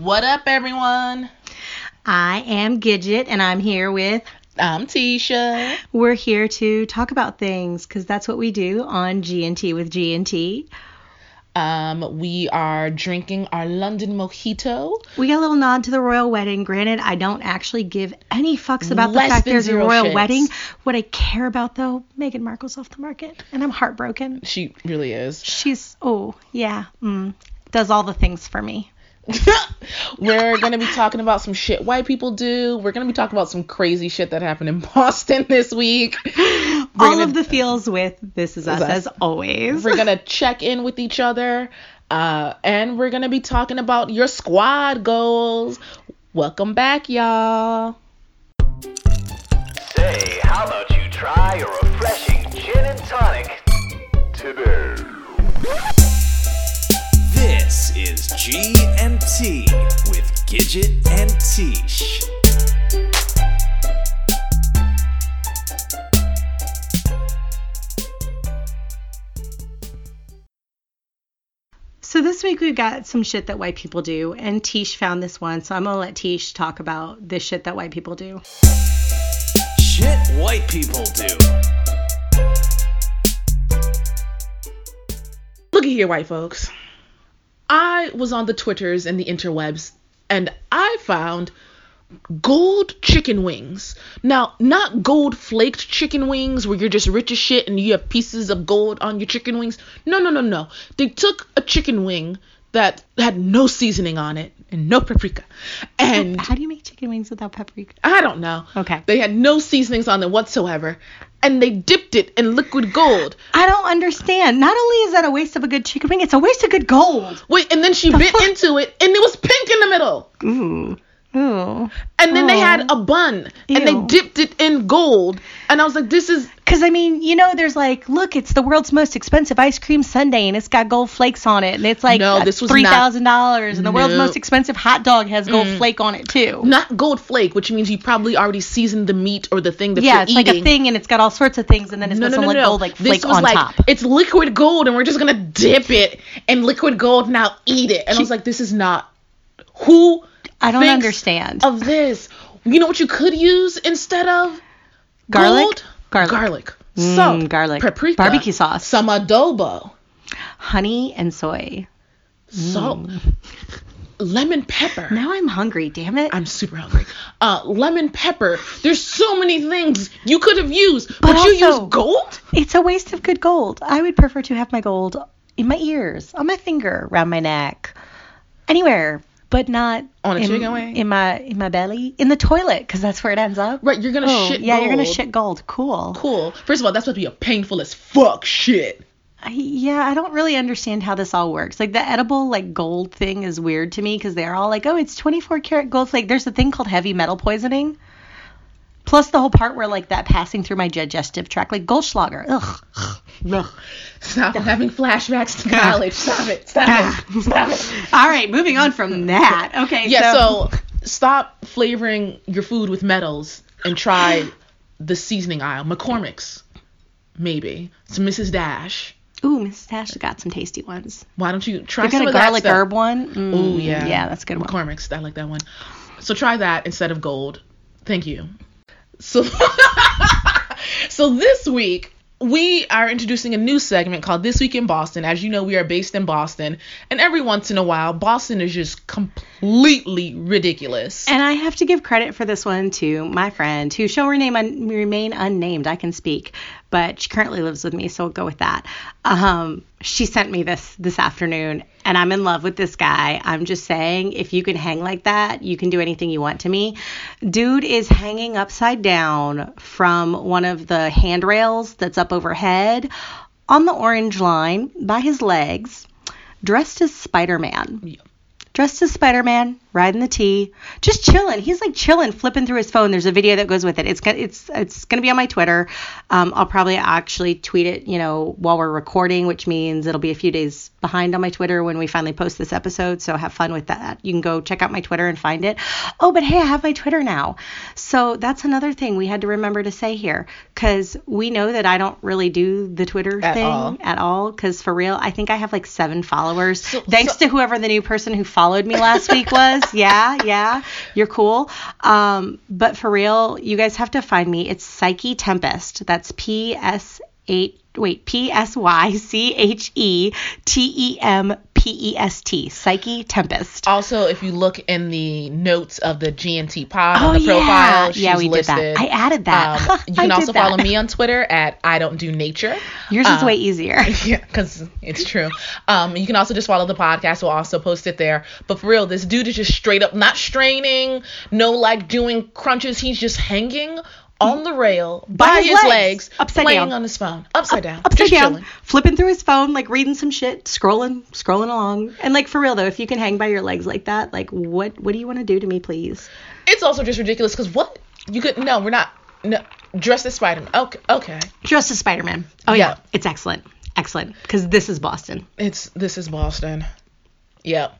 What up, everyone? I am Gidget, and I'm here with. I'm Tisha. We're here to talk about things because that's what we do on G&T with G&T. Um, we are drinking our London mojito. We got a little nod to the royal wedding. Granted, I don't actually give any fucks about Less the fact there's a royal shits. wedding. What I care about, though, Meghan Markle's off the market, and I'm heartbroken. She really is. She's, oh, yeah, mm, does all the things for me. We're gonna be talking about some shit white people do. We're gonna be talking about some crazy shit that happened in Boston this week. We're all gonna- of the feels with This Is Us, Us. as always. We're gonna check in with each other, uh, and we're gonna be talking about your squad goals. Welcome back, y'all. Say, how about you try a refreshing gin and tonic today? This is G and T with Gidget and Tish. So this week we've got some shit that white people do, and Tish found this one, so I'm gonna let Tish talk about this shit that white people do. Shit white people do. Look at here, white folks. I was on the Twitters and the interwebs, and I found gold chicken wings. Now, not gold flaked chicken wings where you're just rich as shit and you have pieces of gold on your chicken wings. No, no, no, no. They took a chicken wing that had no seasoning on it and no paprika. And How do you make chicken wings without paprika? I don't know. Okay. They had no seasonings on them whatsoever. And they dipped it in liquid gold. I don't understand. Not only is that a waste of a good chicken wing, it's a waste of good gold. Wait, and then she bit fuck? into it and it was pink in the middle. Ooh. Ooh. And then they had a bun and they dipped it in gold. And I was like, this is Because, I mean, you know, there's like, look, it's the world's most expensive ice cream sundae, and it's got gold flakes on it, and it's like No, uh, this was $3,000, and the world's most expensive hot dog has gold flake on it, too. not gold flake, which means you probably already seasoned the meat or the thing that yeah, you're eating it's eating. like a thing, and it's got all sorts of things, and then it's No, got no, some no, like no. gold like this flake was on like top. it's liquid gold, and we're just gonna dip it in liquid gold. Now eat it. And I was like, this is not. Who? I don't understand. Of this, you know what you could use instead of Garlic? gold? Garlic. garlic, Mm, salt, garlic. paprika, Barbecue sauce. some adobo, Honey and soy. salt, lemon pepper. Now I'm hungry, damn it. I'm super hungry. Uh, lemon pepper. There's so many things you could have used, but, But you use gold. It's a waste of good gold. I would prefer to have my gold in my ears, on my finger, around my neck, anywhere, but not On a in, chicken wing? in my in my belly, in the toilet, because that's where it ends up. Right, you're gonna Oh, shit. yeah, you're gonna gold. shit gold. Cool. Cool. First of all, that's supposed to be a painful as fuck shit. I, yeah, I don't really understand how this all works. Like the edible like gold thing is weird to me because they're all like, oh, it's 24 karat gold flake. There's a thing called heavy metal poisoning. Plus the whole part where like that passing through my digestive tract, like Goldschlager. Ugh. Ugh. Stop I'm having flashbacks to college. Stop it. Stop it. Stop it. All right, moving on from that. Okay, Yeah, so stop flavoring your food with metals and try the seasoning aisle. McCormick's, maybe. Some Mrs. Dash. ooh, Mrs. Dash got some tasty ones. Why don't you try I got some a of that garlic herb one. Mm, Oh yeah. yeah, that's a good one. McCormick's. I like that one. So try that instead of gold. Thank you. So So this week we are introducing a new segment called This Week in Boston. As you know, we are based in Boston, and every once in a while, Boston is just completely ridiculous. And I have to give credit for this one to my friend who shall remain, un- remain unnamed. I can speak, but she currently lives with me, so we'll go with that. Um, she sent me this this afternoon, and I'm in love with this guy. I'm just saying, if you can hang like that, you can do anything you want to me. Dude is hanging upside down from one of the handrails that's up overhead on the orange line by his legs, dressed as Spider Man dressed as Spider-Man, riding the T, just chilling. He's like chilling, flipping through his phone. There's a video that goes with it. It's gonna, it's it's gonna be on my Twitter. Um, I'll probably actually tweet it, you know, while we're recording, which means it'll be a few days behind on my Twitter when we finally post this episode, so have fun with that. You can go check out my Twitter and find it. Oh, but hey, I have my Twitter now. So that's another thing we had to remember to say here cuz we know that I don't really do the Twitter At thing all. at all cuz for real, I think I have like 7 followers. So- Thanks so- to whoever the new person who followed me last week was. Yeah, yeah. You're cool. Um, but for real, you guys have to find me. It's Psyche Tempest. That's P S eight wait, P S Y C H E T E M P E S T. Psyche Tempest. Also, if you look in the notes of the GNT pod Oh, on the yeah. profile, she's Yeah, we did that. listed. I added that. Um, you can also follow me on Twitter at I don't do nature. Yours is uh, way easier. Yeah, because it's true. Um, you can also just follow the podcast. We'll also post it there. But for real, this dude is just straight up not straining, no like doing crunches. He's just hanging on mm-hmm. the rail by, his his, legs, legs, upside playing down. on his phone, upside down, Upside just down, chilling. flipping through his phone, like reading some shit, scrolling, scrolling along. And like for real though, if you can hang by your legs like that, like what what do you want to do to me, please? It's also just ridiculous because what you could no, we're not no dressed as Spider Man. Okay, okay. Dressed as Spider Man. Oh yeah. Yeah. it's excellent, excellent. Because this is Boston. It's this is Boston. Yep.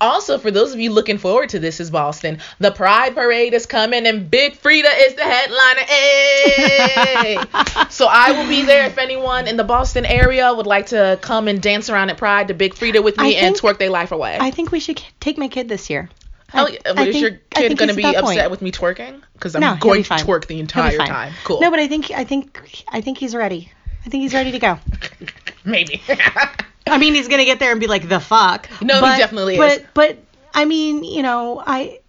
Also, for those of you looking forward to this is Boston, the Pride Parade is coming and Big Freedia is the headliner. Hey! so I will be there if anyone in the Boston area would like to come and dance around at Pride to Big Freedia with me I and think- twerk their life away. I think we should take my kid this year. Hell I- yeah. I is think- your kid going to be upset point. with me twerking? Because I'm no, going to twerk the entire time. Cool. No, but I think I think I think he's ready. I think he's ready to go. Maybe. I mean, he's gonna get there and be like, "The fuck." No, he but, definitely is. But but I mean, you know, I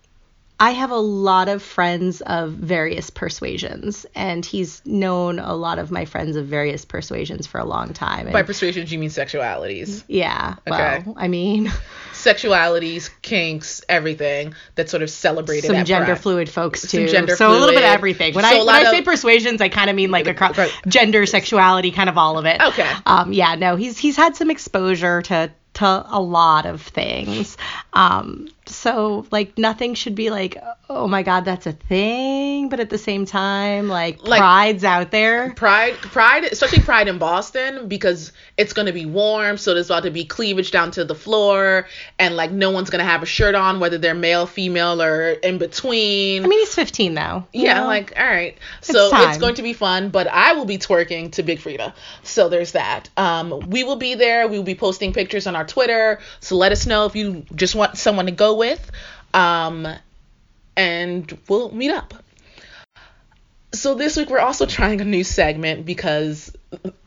I have a lot of friends of various persuasions, and he's known a lot of my friends of various persuasions for a long time. And By persuasions, you mean sexualities. yeah, Okay. well, I mean, Sexualities, kinks, everything that's sort of celebrated some gender Pride. fluid folks too. Some gender so a little bit of everything. When So I a when I say of- persuasions, I kind of mean like across Right. gender, sexuality, kind of all of it. Okay. Um, yeah, no, he's he's had some exposure to to a lot of things. Um, so like nothing should be like, oh my god, that's a thing, but at the same time, like, Like- pride's out there. Pride, Pride, especially Pride in Boston, because it's gonna be warm, so there's about to be cleavage down to the floor, and like no one's gonna have a shirt on, whether they're male, female, or in between. I mean, he's 15 though. yeah, know? like all right, so it's, time. going to be fun. But I will be twerking to Big Freedia, so there's that. Um, we will be there. We will be posting pictures on our Twitter, so let us know if you just want someone to go with, um, and we'll meet up. So this week we're also trying a new segment because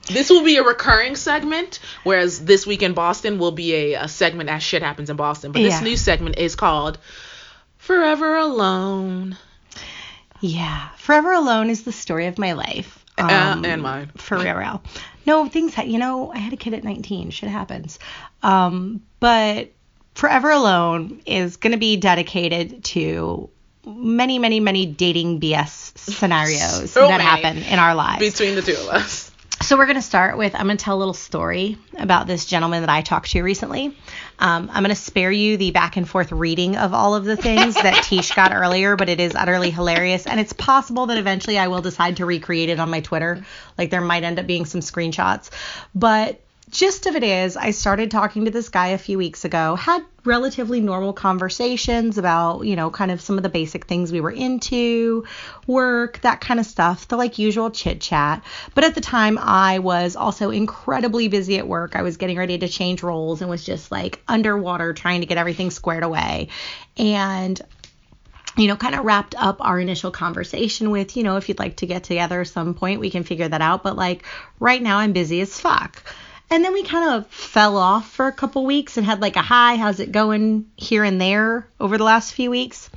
this will be a recurring segment, whereas this week in Boston will be a, a segment as shit happens in Boston. But this Yeah. new segment is called Forever Alone. Yeah, Forever Alone is the story of my life. Uh, Um, and mine. For real, real. No, things, ha- you know, I had a kid at 19. Shit happens. Um, but Forever Alone is going to be dedicated to many, many, many dating BS scenarios So that happen in our lives. Between the two of us. So we're going to start with I'm going to tell a little story about this gentleman that I talked to recently. Um, I'm going to spare you the back and forth reading of all of the things that Tish got earlier, but it is utterly hilarious, and it's possible that eventually I will decide to recreate it on my Twitter. Like there might end up being some screenshots, but gist of it is I started talking to this guy a few weeks ago, had relatively normal conversations about, you know, kind of some of the basic things we were into, work, that kind of stuff, the like usual chit chat. But at the time, I was also incredibly busy at work. I was getting ready to change roles and was just like underwater trying to get everything squared away. And you know, kind of wrapped up our initial conversation with, you know, if you'd like to get together some point, we can figure that out. But like right now, I'm busy as fuck. And then we kind of fell off for a couple weeks and had like a hi, how's it going here and there over the last few weeks.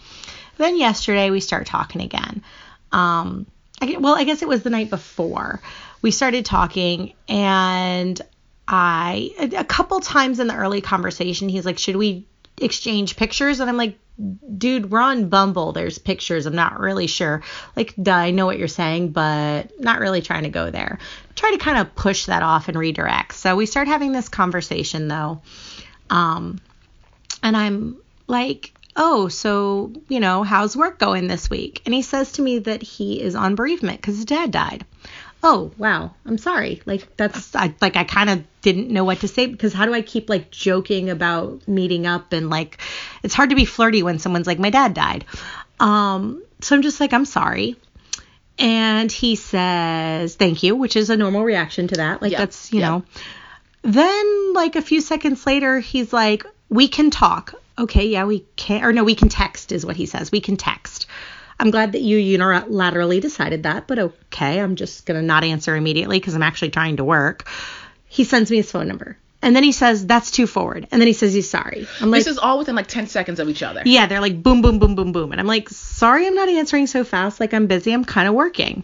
Then yesterday we start talking again. Um, I, well, I guess it was the night before we started talking, and I a couple times in the early conversation, he's like, "Should we exchange pictures?" And I'm like, "Dude, we're on Bumble. There's pictures. I'm not really sure. Like, duh, I know what you're saying, but not really trying to go there. Try to kind of push that off and redirect." So we start having this conversation though, um, and I'm like, oh, so, you know, how's work going this week? And he says to me that he is on bereavement because his dad died. Oh wow, I'm sorry. Like that's I like I kind of didn't know what to say because how do I keep like joking about meeting up and like it's hard to be flirty when someone's like my dad died. Um, so I'm just like I'm sorry. And he says thank you, which is a normal reaction to that. Like Yeah, that's you yeah. know. Then like a few seconds later, he's like, "We can talk." Okay, yeah, we can. Or no, we can text is what he says. We can text. I'm glad that you unilaterally decided that, but okay, I'm just gonna not answer immediately because I'm actually trying to work. He sends me his phone number, and then he says that's too forward, and then he says he's sorry. I'm like, this is all within like 10 seconds of each other. yeah, they're like boom, boom, boom, boom, boom. And I'm like, sorry, I'm not answering so fast. Like, I'm busy. I'm kind of working.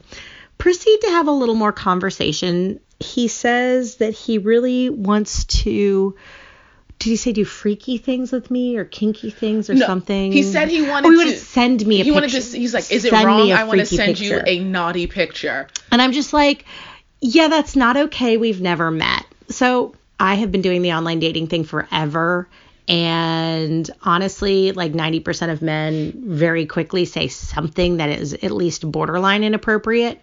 Proceed to have a little more conversation. He says that he really wants to. Did he say do freaky things with me or kinky things or No, something? he said he wanted oh, he wanted to- to send me a he picture. wanted to. He's like, is it Send wrong? I want to send picture. you a naughty picture. And I'm just like, yeah, that's not okay. We've never met. So I have been doing the online dating thing forever. And honestly, like 90% of men very quickly say something that is at least borderline inappropriate.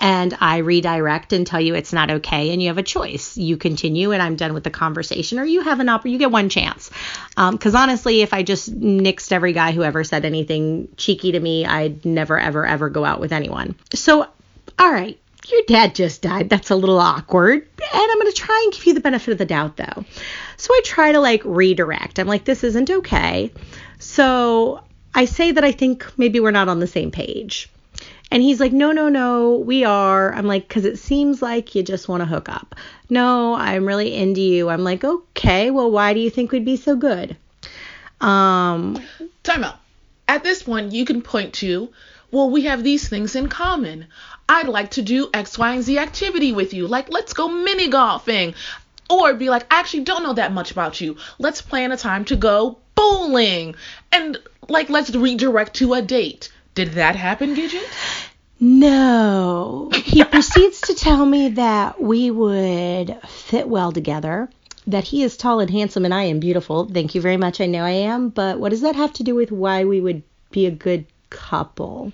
And I redirect and tell you it's not okay, and you have a choice. You continue, and I'm done with the conversation, or you have an op- you get one chance. Um, because honestly, if I just nixed every guy who ever said anything cheeky to me, I'd never, ever, ever go out with anyone. So all right, your dad just died. That's a little awkward. And I'm going to try and give you the benefit of the doubt, though. So I try to like redirect. I'm like, this isn't okay. So I say that I think maybe we're not on the same page. And he's like, no, no, no, we are. I'm like, because it seems like you just want to hook up. No, I'm really into you. I'm like, okay, well, why do you think we'd be so good? Um, Time out. At this point, you can point to, well, we have these things in common. I'd like to do X, Y, and Z activity with you. Like, let's go mini golfing. Or be like, I actually don't know that much about you. Let's plan a time to go bowling. And, like, let's redirect to a date. Did that happen, Gidget? No. He proceeds to tell me that we would fit well together, that he is tall and handsome and I am beautiful. Thank you very much. I know I am, but what does that have to do with why we would be a good couple?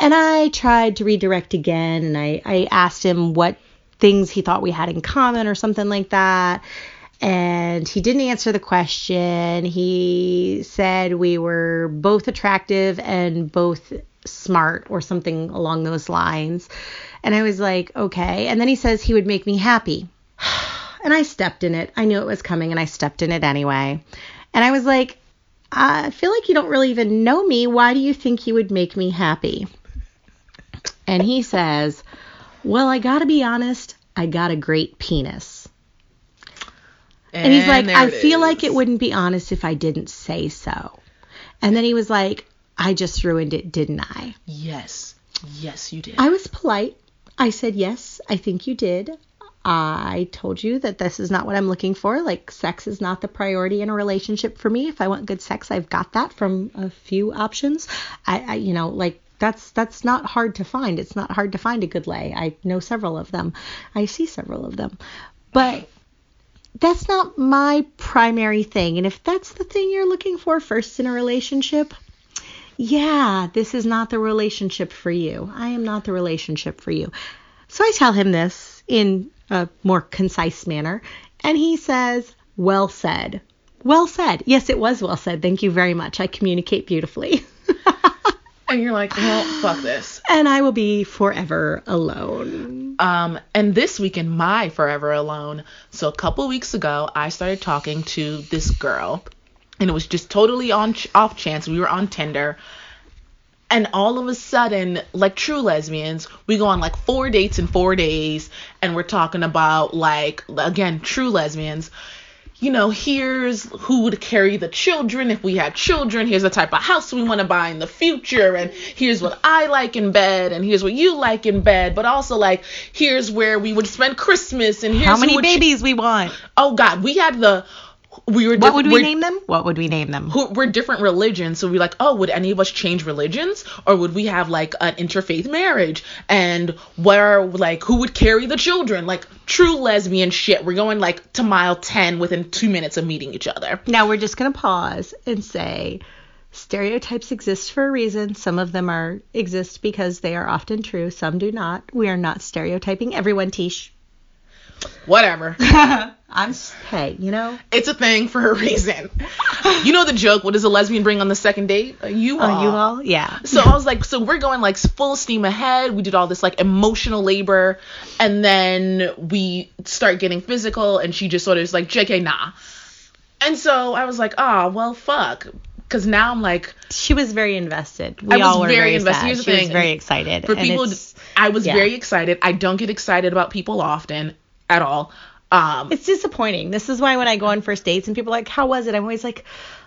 And I tried to redirect again and I, I asked him what things he thought we had in common or something like that. And he didn't answer the question. He said we were both attractive and both smart or something along those lines. And I was like, okay. And then he says he would make me happy. And I stepped in it. I knew it was coming and I stepped in it anyway. And I was like, I feel like you don't really even know me. Why do you think you would make me happy? And he says, Well, I gotta be honest, I got a great penis. And he's like, I feel is. like it wouldn't be honest if I didn't say so. And then he was like, I just ruined it, didn't I? Yes. Yes, you did. I was polite. I said, Yes, I think you did. I told you that this is not what I'm looking for. Like, sex is not the priority in a relationship for me. If I want good sex, I've got that from a few options. I, I you know, like, that's that's not hard to find. It's not hard to find a good lay. I know several of them. I see several of them. But that's not my primary thing. And if that's the thing you're looking for first in a relationship, yeah, this is not the relationship for you. I am not the relationship for you. So I tell him this in a more concise manner, and he says, Well said. Well said. Yes, it was well said. Thank you very much. I communicate beautifully. and you're like, well, fuck this. and I will be forever alone. Um, and this week in my Forever Alone, so a couple weeks ago, I started talking to this girl, and it was just totally on ch- off chance. We were on Tinder, and all of a sudden, like true lesbians, we go on like four dates in four days, and we're talking about like again true lesbians. You know, here's who would carry the children if we had children. Here's the type of house we want to buy in the future. And here's what I like in bed. And here's what you like in bed. But also, like, here's where we would spend Christmas. And here's How many would ch- babies we want? oh, God. We had the. We were. What diff- would we name them? What would we name them? who we're different religions, so we're like, oh, would any of us change religions, or would we have like an interfaith marriage? And where like who would carry the children? Like true lesbian shit. We're going like to mile ten within two minutes of meeting each other. Now we're just going to pause and say Stereotypes exist for a reason. Some of them are exist because they are often true. Some do not. We are not stereotyping everyone, Tish. Whatever. I'm hey, you know. It's a thing for a reason. you know the joke. What does a lesbian bring on the second date? U-Haul. Oh, you all? Yeah. So I was like, so we're going like full steam ahead. We did all this like emotional labor, and then we start getting physical, and she just sort of is like, "JK, nah." And so I was like, "Ah, well, fuck," because now I'm like, She was very invested. We I was all were very very, invested. sad. Here's the she was very excited. for and people, it's, I was yeah. very excited. I don't get excited about people often at all. Um, it's disappointing. This is why when I go on first dates and people are like, "How was it?" I'm always like,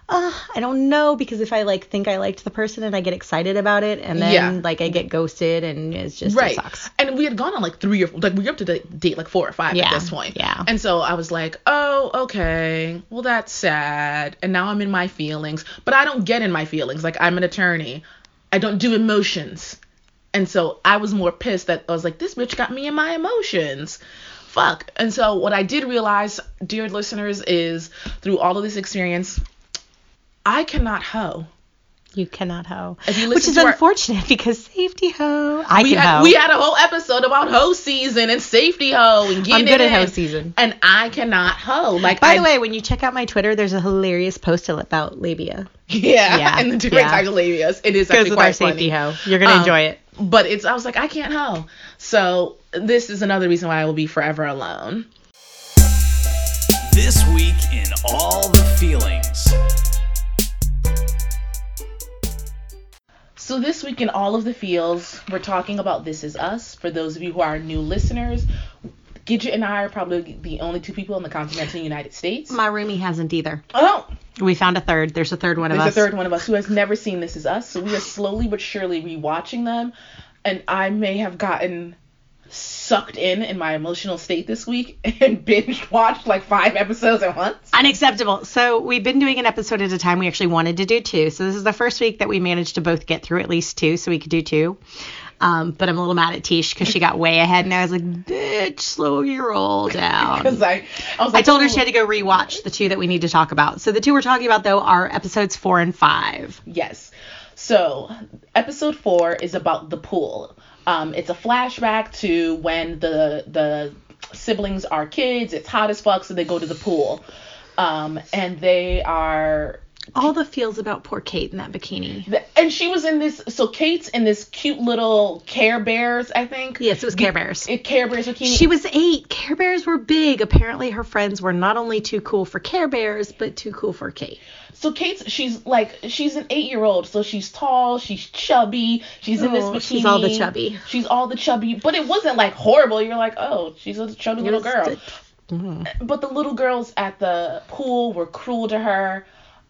uh, I don't know because if I like think I liked the person and I get excited about it and then Yeah. like I get ghosted and it's just right it sucks. and we had gone on like three or like we were up to date like four or five Yeah, at this point yeah. and so i was like oh okay well that's sad and now i'm in my feelings but i don't get in my feelings like i'm an attorney i don't do emotions and so i was more pissed that i was like this bitch got me in my emotions fuck and so what i did realize dear listeners is through all of this experience i cannot hoe You cannot hoe, you which is to our- unfortunate because safety hoe. I we can had hoe. we had a whole episode about hoe season and safety hoe and getting I'm good it at hoe season. and I cannot hoe. Like By I, the way, when you check out my Twitter, there's a hilarious post about labia. yeah, Yeah, and the different yeah. types of labias. It is Goes actually with quite our safety funny. hoe. You're gonna Um, enjoy it. But it's I was like I can't hoe. So this is another reason why I will be forever alone. This week in all the feelings. So this week in all of the fields, we're talking about This Is Us. For those of you who are new listeners, Gidget and I are probably the only two people in the continental United States. My roomie hasn't either. oh, We found a third. There's a third one of There's us. a third one of us who has never seen This Is Us, so we are slowly but surely rewatching them, and I may have gotten sucked in in my emotional state this week and binge watched like five episodes at once. Unacceptable. So we've been doing an episode at a time. We actually wanted to do two. So this is the first week that we managed to both get through at least two, so we could do two. Um, but I'm a little mad at Tish because she got way ahead, and I was like, "Bitch, slow your roll down." Because I, I was I told her she had to go rewatch the two that we need to talk about. So the two we're talking about though are episodes four and five. Yes. So, episode four is about the pool. Um, it's a flashback to when the the siblings are kids. It's hot as fuck, so they go to the pool. Um, and they are All the feels about poor Kate in that bikini. And she was in this so kate's in this cute little care bears i think Yes, it was Care Bears. it, care bears bikini She was eight. Care Bears were big. Apparently, her friends were not only too cool for Care Bears, but too cool for Kate. so kate's she's like she's an eight year old so she's tall she's chubby she's in this Oh, bikini she's all the chubby. she's all the chubby but it wasn't like horrible you're like oh she's a chubby little girl the- Mm. but the little girls at the pool were cruel to her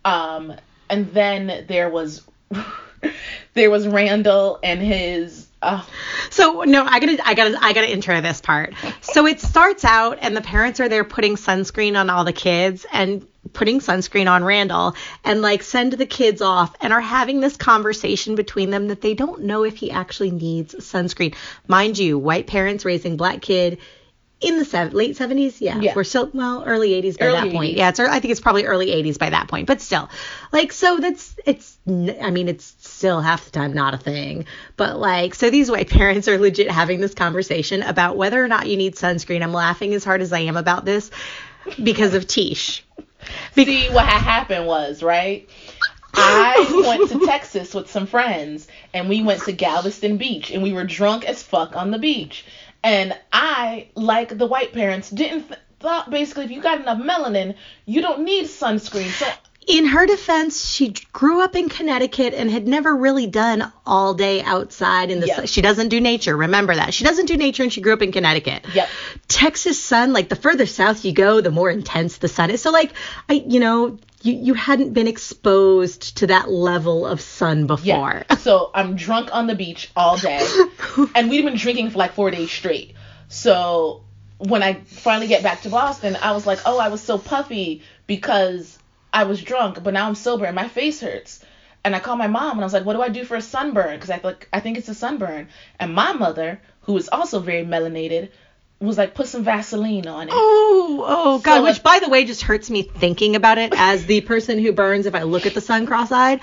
um and then there was there was randall and his uh, So no, I gotta, I gotta, I gotta intro this part. So it starts out, and the parents are there putting sunscreen on all the kids and putting sunscreen on Randall, and like send the kids off, and are having this conversation between them that they don't know if he actually needs sunscreen. Mind you, white parents raising black kid. In the seven, late 70s, yeah. Yeah. We're still, well, early 80s by Early that point. 80s. Yeah, it's, I think it's probably early 80s by that point, but still. Like, so that's, it's, I mean, it's still half the time not a thing. But like, so these white parents are legit having this conversation about whether or not you need sunscreen. I'm laughing as hard as I am about this because of Tish. See what happened was right. I went to Texas with some friends, and we went to Galveston Beach, and we were drunk as fuck on the beach. And I, like the white parents, didn't th- thought basically if you got enough melanin, you don't need sunscreen. So In her defense, she grew up in Connecticut and had never really done all day outside in the Yeah. sun. She doesn't do nature. Remember that. She doesn't do nature and she grew up in Connecticut. Yep. Texas sun, like the further south you go, the more intense the sun is. So like I you know, you, you hadn't been exposed to that level of sun before. Yeah. So I'm drunk on the beach all day, and we'd been drinking for like four days straight. So when I finally get back to Boston, I was like, oh, I was so puffy because I was drunk, but now I'm sober and my face hurts. And I called my mom and I was like, what do I do for a sunburn? Because I like I think it's a sunburn. And my mother, who is also very melanated, was like, put some Vaseline on it. Oh, oh God! So, which, like- by the way, just hurts me thinking about it. As the person who burns, if I look at the sun cross-eyed,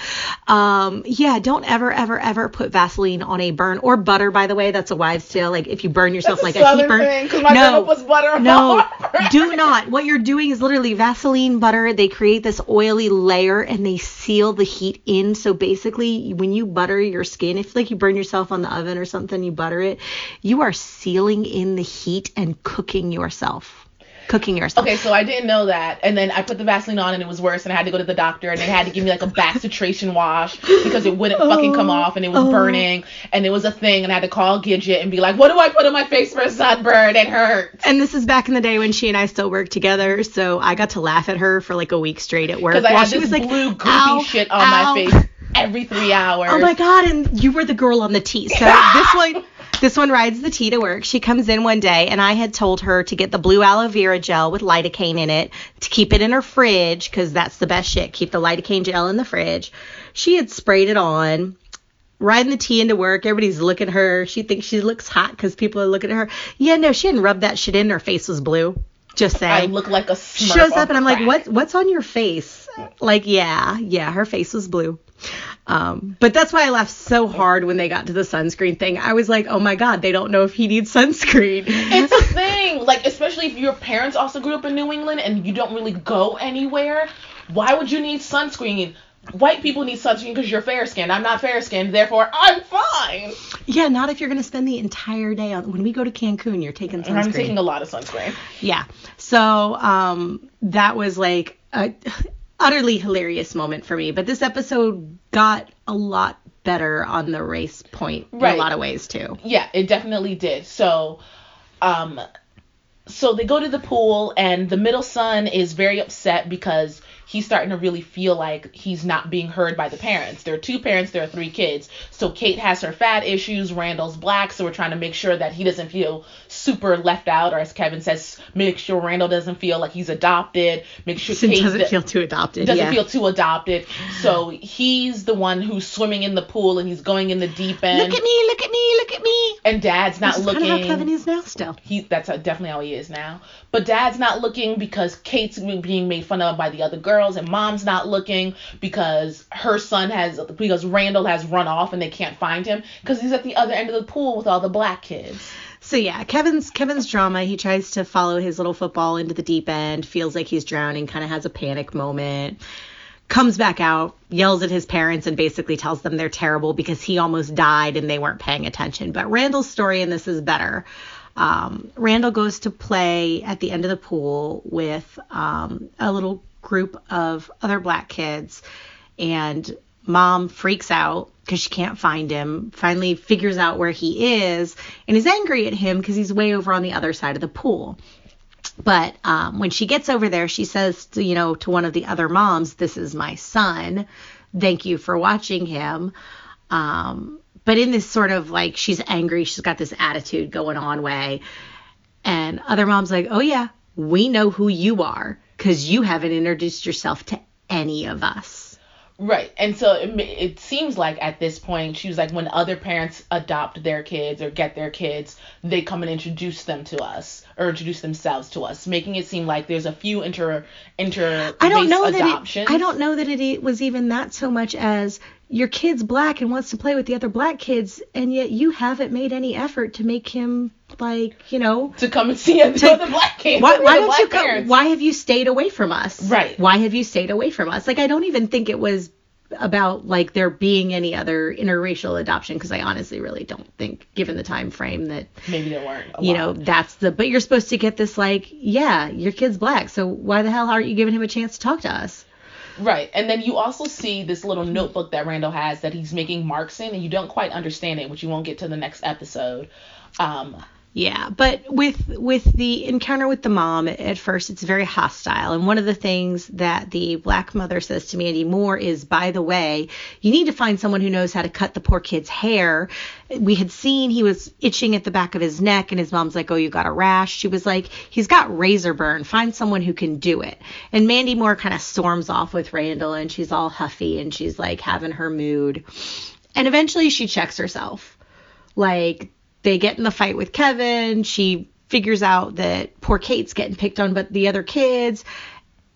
um, yeah, don't ever, ever, ever put Vaseline on a burn or butter. By the way, that's a wives' tale. Like if you burn yourself like a heat burn, thing, 'cause my no, puts butter no, do not. What you're doing is literally Vaseline butter. They create this oily layer and they seal the heat in. So basically, when you butter your skin, if like you burn yourself on the oven or something, you butter it, you are sealing in the heat and cooking yourself. Cooking yourself. Okay, so I didn't know that, and then I put the Vaseline on, and it was worse, and I had to go to the doctor, and they had to give me like a bacitration wash because it wouldn't fucking come off, and it was oh. burning, and it was a thing, and I had to call Gidget and be like, "What do I put on my face for a sunburn? It hurts." And this is back in the day when she and I still worked together, so I got to laugh at her for like a week straight at work Because I had she this was like, blue goopy shit on ow." my face every three hours. Oh my god! And you were the girl on the T. So this one, this one rides the T to work. She comes in one day, and I had told her to get the blue aloe vera gel with lidocaine in it to keep it in her fridge because that's the best shit. Keep the lidocaine gel in the fridge. She had sprayed it on. Riding the T into work, everybody's looking at her. She thinks she looks hot because people are looking at her. Yeah, no, she hadn't rubbed that shit in. Her face was blue. Just saying I look like a shows up and I'm like, what what's on your face? Like, yeah, yeah, her face was blue. Um, but that's why I laughed so hard when they got to the sunscreen thing. I was like, oh my god, they don't know if he needs sunscreen. It's a thing. Like, especially if your parents also grew up in New England and you don't really go anywhere, why would you need sunscreen? White people need sunscreen because you're fair skinned. I'm not fair skinned, therefore I'm fine. yeah, not if you're gonna spend the entire day on. When we go to Cancun, you're taking And sunscreen. I'm taking a lot of sunscreen. Yeah. So um, that was like a utterly hilarious moment for me. But this episode got a lot better on the race point in a lot of ways too. Yeah, it definitely did. So, um, so they go to the pool, and the middle son is very upset because he's starting to really feel like he's not being heard by the parents. There are two parents, there are three kids. So Kate has her fat issues, Randall's black, so we're trying to make sure that he doesn't feel super left out, or as Kevin says, make sure Randall doesn't feel like he's adopted. Make sure Kate doesn't do- feel too adopted. doesn't yeah. feel too adopted. So he's the one who's swimming in the pool and he's going in the deep end. Look at me, look at me, look at me. and dad's not looking. kind of how Kevin is now still. he that's how- definitely how he is now. But dad's not looking because Kate's being made fun of by the other girls, and mom's not looking because her son has because Randall has run off and they can't find him because he's at the other end of the pool with all the black kids. So yeah, Kevin's Kevin's drama. He tries to follow his little football into the deep end, feels like he's drowning, kind of has a panic moment. Comes back out, yells at his parents, and basically tells them they're terrible because he almost died and they weren't paying attention. But Randall's story in this is better. Um, Randall goes to play at the end of the pool with um, a little group of other black kids, and mom freaks out because she can't find him. Finally, figures out where he is and is angry at him because he's way over on the other side of the pool. But um, when she gets over there, she says, to, you know, to one of the other moms, "This is my son. Thank you for watching him." Um, but in this sort of like she's angry, she's got this attitude going on way, and other moms like, "Oh yeah, we know who you are because you haven't introduced yourself to any of us." Right. And so it, it seems like at this point, she was like, when other parents adopt their kids or get their kids, they come and introduce them to us or introduce themselves to us, making it seem like there's a few inter inter I don't know adoptions. that it, I don't know that it was even that so much as your kid's black and wants to play with the other black kids, and yet you haven't made any effort to make him like you know. to come and see the To- other black kids. Why, why don't you go? Why have you stayed away from us? Right. Why have you stayed away from us? Like I don't even think it was about like there being any other interracial adoption because I honestly really don't think, given the time frame, that Maybe there weren't. you lot. know that's the. But you're supposed to get this like, yeah, your kid's black, so why the hell aren't you giving him a chance to talk to us? Right. And then you also see this little notebook that Randall has that he's making marks in, and you don't quite understand it, which you won't get to the next episode. Um, Yeah, but with with the encounter with the mom, at first it's very hostile. And one of the things that the black mother says to Mandy Moore is, by the way, you need to find someone who knows how to cut the poor kid's hair. We had seen he was itching at the back of his neck, and his mom's like, "Oh, you got a rash." She was like, "He's got razor burn. Find someone who can do it." And Mandy Moore kind of storms off with Randall, and she's all huffy, and she's like having her mood. And eventually she checks herself like they get in the fight with Kevin. She figures out that poor Kate's getting picked on but the other kids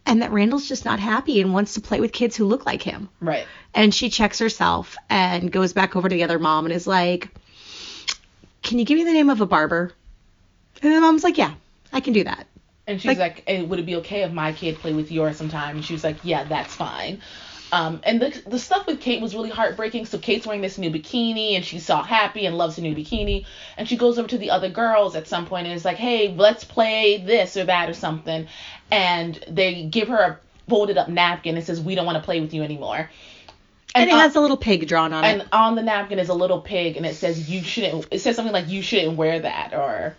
and that Randall's just not happy and wants to play with kids who look like him. Right. And she checks herself and goes back over to the other mom and is like, Can you give me the name of a barber? And the mom's like, Yeah, I can do that. And she's Like- like, hey, would it be okay if my kid played with yours sometime? And she was like, yeah, that's fine. Um, and the the stuff with Kate was really heartbreaking. So Kate's wearing this new bikini, and she's all happy and loves the new bikini. And she goes over to the other girls at some point and is like, hey, let's play this or that or something. And they give her a folded up napkin and says, we don't want to play with you anymore. And, it on- has a little pig drawn on and it. And on the napkin is a little pig, and it says you shouldn't. It says something like you shouldn't wear that, or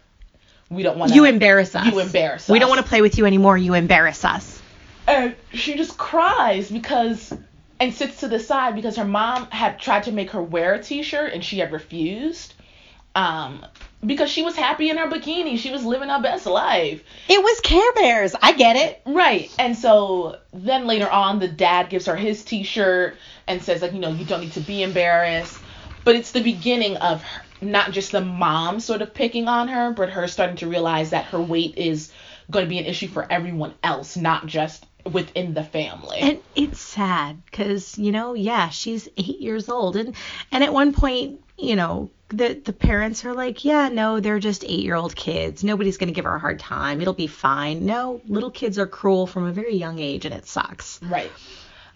we don't want to. You embarrass us. You embarrass us. We don't want to play with you anymore. You embarrass us. and she just cries because and sits to the side because her mom had tried to make her wear a t-shirt and she had refused um because she was happy in her bikini she was living her best life It was Care Bears. I get it. right and so then later on the dad gives her his t-shirt and says like you know you don't need to be embarrassed but it's the beginning of her, not just the mom sort of picking on her but her starting to realize that her weight is going to be an issue for everyone else not just within the family And it's sad because you know, yeah, she's eight years old, and and at one point, you know, the the parents are like, yeah, no, they're just eight year old kids. Nobody's gonna give her a hard time. It'll be fine. No, little kids are cruel from a very young age, and it sucks. Right.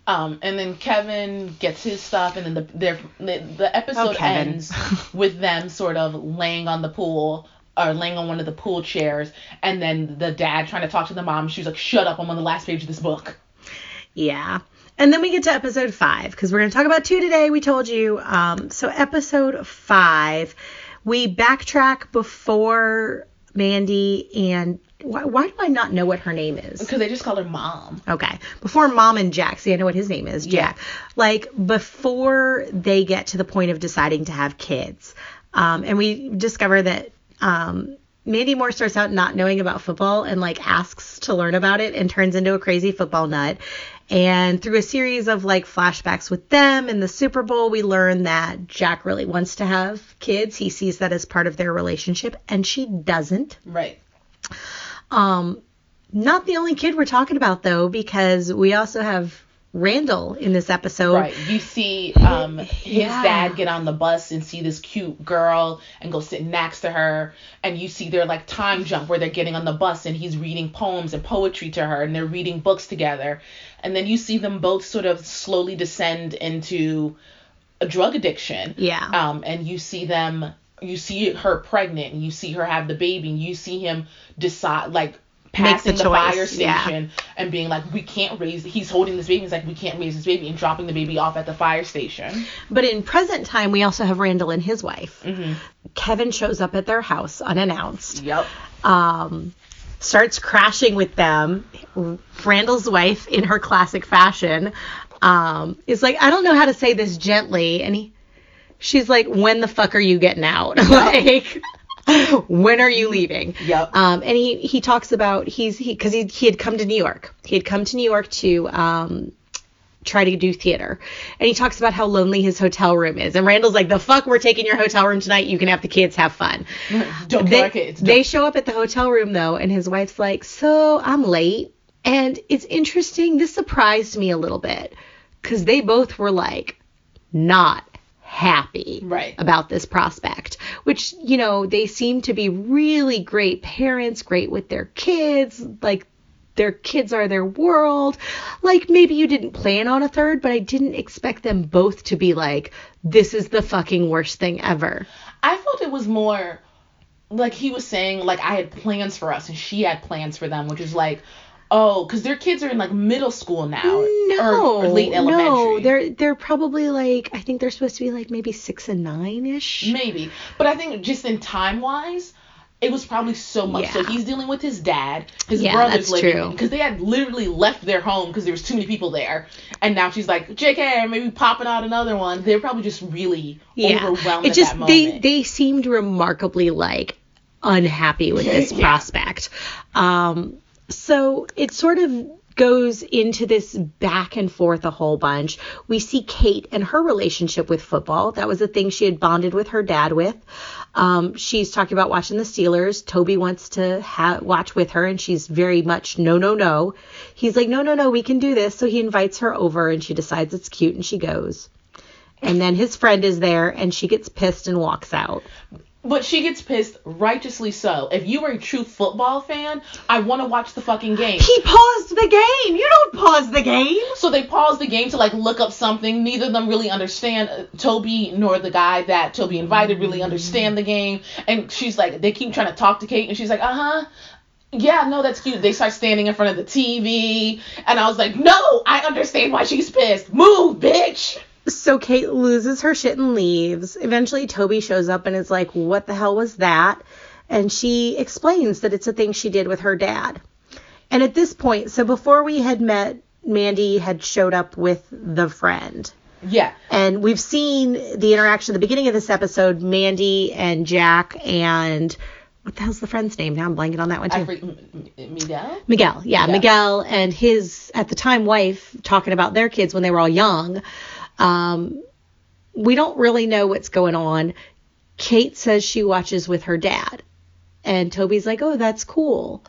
Um, and then Kevin gets his stuff, and then the the, the episode Oh, ends with them sort of laying on the pool or laying on one of the pool chairs, and then the dad trying to talk to the mom. She's like, "Shut up! I'm on the last page of this book." Yeah. And then we get to episode five because we're going to talk about two today. We told you. Um, so episode five, we backtrack before Mandy and why, why do I not know what her name is? Because they just call her mom. Okay. Before mom and Jack, see, I know what his name is, Yeah. Jack. Like before they get to the point of deciding to have kids, um, and we discover that um, Mandy Moore starts out not knowing about football and like asks to learn about it and turns into a crazy football nut. And through a series of like flashbacks with them in the Super Bowl, we learn that Jack really wants to have kids. He sees that as part of their relationship, and she doesn't. Right. Um, not the only kid we're talking about though, because we also have Randall in this episode. Right. You see um his Yeah. dad get on the bus and see this cute girl and go sit next to her and you see their like time jump where they're getting on the bus and he's reading poems and poetry to her and they're reading books together. And then you see them both sort of slowly descend into a drug addiction. Yeah. Um and you see them you see her pregnant and you see her have the baby and you see him decide like passing the, choice, fire yeah. station and being like, we can't raise. He's holding this baby. He's like, we can't raise this baby, and dropping the baby off at the fire station. But in present time, we also have Randall and his wife. Mm-hmm. Kevin shows up at their house unannounced. Yep. Um, starts crashing with them. Randall's wife, in her classic fashion, um, is like, I don't know how to say this gently, and he, she's like, when the fuck are you getting out? like, when are you leaving? Yep. Um, and he he talks about he's he because he he had come to New York. He had come to New York to um try to do theater. And he talks about how lonely his hotel room is. And Randall's like, the fuck, we're taking your hotel room tonight. You can have the kids have fun. Don't They, kids. they show up at the hotel room though, and his wife's like, so I'm late. And it's interesting. This surprised me a little bit because they both were like, not happy Right. about this prospect, which, you know, they seem to be really great parents, great with their kids, like their kids are their world. Like maybe you didn't plan on a third, but I didn't expect them both to be like, this is the fucking worst thing ever. I felt it was more like he was saying like I had plans for us and she had plans for them, which is like, oh, because their kids are in like middle school now No, or, or late elementary. no, they're they're probably like I think they're supposed to be like maybe six and nine ish. Maybe. But I think just in time wise, it was probably so much. So he's dealing with his dad, his Yeah, brother's that's living because they had literally left their home because there was too many people there, and now she's like, "JK, maybe popping out another one." They're probably just really overwhelmed it at just that they they seemed remarkably like unhappy with this Yeah. prospect. Um, so it sort of goes into this back and forth a whole bunch. We see Kate and her relationship with football. That was a thing she had bonded with her dad with. Um, she's talking about watching the Steelers. Toby wants to ha- watch with her, and she's very much no, no, no. He's like, no, no, no, we can do this. So he invites her over, and she decides it's cute, and she goes. And then his friend is there, and she gets pissed and walks out. But she gets pissed, righteously so. If you were a true football fan, I want to watch the fucking game. He paused the game. You don't pause the game. So they pause the game to like look up something. Neither of them really understand uh, Toby nor the guy that Toby invited really understand the game. And she's like, they keep trying to talk to Kate, and she's like, uh huh. Yeah, no, that's cute. They start standing in front of the TV, and I was like, no, I understand why she's pissed. Move, bitch. So Kate loses her shit and leaves. Eventually, Toby shows up and is like, What the hell was that? And she explains that it's a thing she did with her dad. And at this point, so before we had met, Mandy had showed up with the friend. Yeah. And we've seen the interaction at the beginning of this episode Mandy and Jack and what the hell's the friend's name? Now I'm blanking on that one too. I freak, M- M- Miguel? Miguel, yeah, Miguel. Miguel and his at the time wife talking about their kids when they were all young. Um, we don't really know what's going on. Kate says she watches with her dad, and Toby's like, "Oh, that's cool.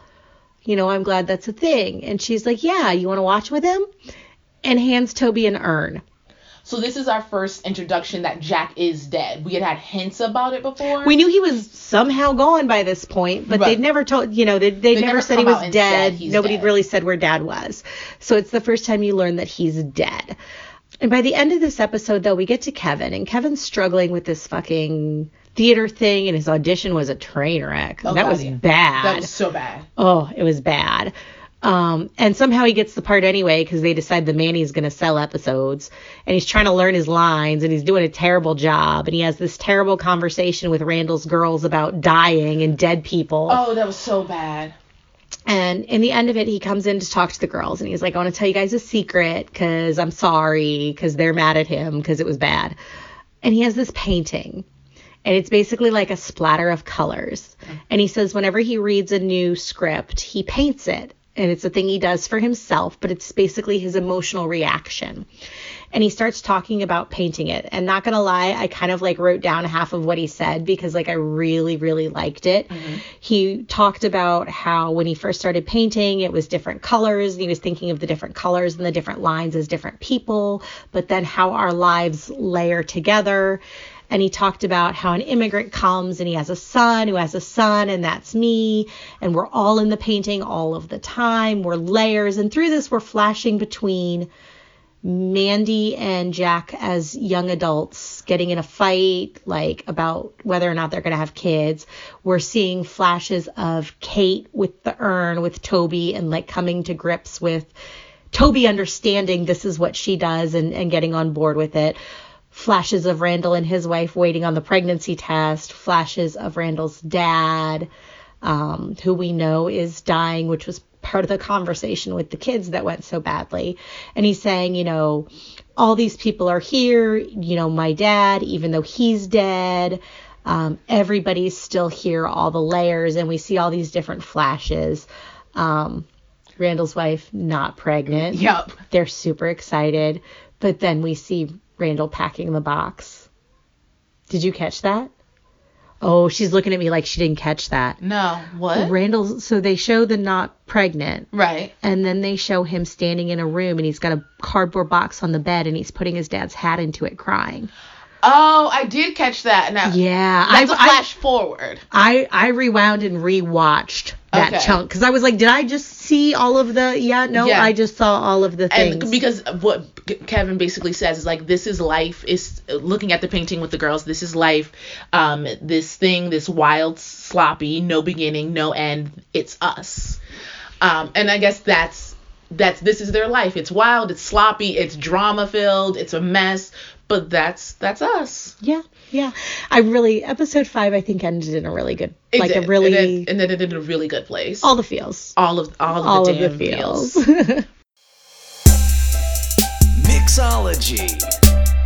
You know, I'm glad that's a thing." And she's like, "Yeah, you want to watch with him?" And hands Toby an urn. So this is our first introduction that Jack is dead. We had had hints about it before. We knew he was somehow gone by this point, but Right. they'd never told, you know, they they never, never said he was dead. Nobody dead. really said where dad was. So it's the first time you learn that he's dead. And by the end of this episode, though, we get to Kevin, and Kevin's struggling with this fucking theater thing, and his audition was a train wreck. Oh, that God, was yeah. bad. That was so bad. Oh, it was bad. Um, and somehow he gets the part anyway because they decide the Manny's going to sell episodes. And he's trying to learn his lines and he's doing a terrible job. And he has this terrible conversation with Randall's girls about dying and dead people. Oh, that was so bad. And in the end of it, he comes in to talk to the girls and he's like, I want to tell you guys a secret because I'm sorry because they're mad at him because it was bad. And he has this painting. And it's basically like a splatter of colors. And he says whenever he reads a new script, he paints it. And it's a thing he does for himself, but it's basically his emotional reaction. And he starts talking about painting it. And not gonna lie, I kind of like wrote down half of what he said because like I really, really liked it. Mm-hmm. He talked about how when he first started painting, it was different colors. And he was thinking of the different colors and the different lines as different people, but then how our lives layer together and he talked about how an immigrant comes and he has a son who has a son and that's me and we're all in the painting all of the time we're layers and through this we're flashing between Mandy and Jack as young adults getting in a fight like about whether or not they're going to have kids we're seeing flashes of Kate with the urn with Toby and like coming to grips with Toby understanding this is what she does and, and getting on board with it. Flashes of Randall and his wife waiting on the pregnancy test. Flashes of Randall's dad, um, who we know is dying, which was part of the conversation with the kids that went so badly. And he's saying, you know, all these people are here. You know, my dad, even though he's dead, um, everybody's still here, all the layers, and we see all these different flashes. Um, Randall's wife not pregnant. Yep. They're super excited. But then we see Randall packing the box. Did you catch that? Oh, she's looking at me like she didn't catch that. No. What? Randall, so they show the not pregnant, Right. and then they show him standing in a room and he's got a cardboard box on the bed and he's putting his dad's hat into it crying. Oh, I did catch that. Now, Yeah, that's I've- a flash forward. I I rewound and rewatched that Okay. chunk because I was like, did I just see all of the? Yeah, no, Yeah. I just saw all of the things. And because what Kevin basically says is like, this is life. Is looking at the painting with the girls. This is life. Um, this thing, this wild, sloppy, no beginning, no end. It's us. Um, and I guess that's that's this is their life. It's wild. It's sloppy. It's drama filled. It's a mess. But that's that's us. yeah, yeah. I really episode five I think ended in a really good, It like a really and then, and then it did a really good place. all the feels, all of all of all the of damn the feels. feels. Mixology.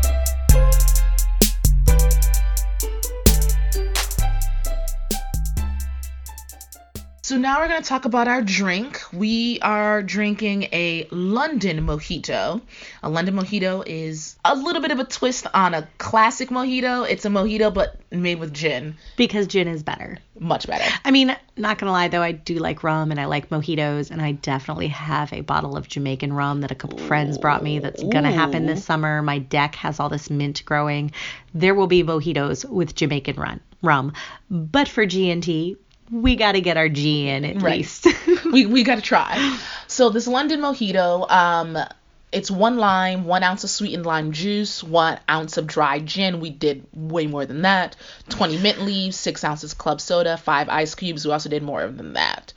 So now we're going to talk about our drink. We are drinking a London mojito. A London mojito is a little bit of a twist on a classic mojito. It's a mojito but made with gin. Because gin is better. Much better. I mean, not gonna lie though, I do like rum and I like mojitos, and I definitely have a bottle of Jamaican rum that a couple friends brought me. That's gonna happen this summer. My deck has all this mint growing. There will be mojitos with Jamaican rum. Rum, but for G and T, we got to get our G in at Right. least. we we got to try. So this London mojito, um, it's one lime, one ounce of sweetened lime juice, one ounce of dry gin. We did way more than that. 20 mint leaves, six ounces club soda, five ice cubes. We also did more than that.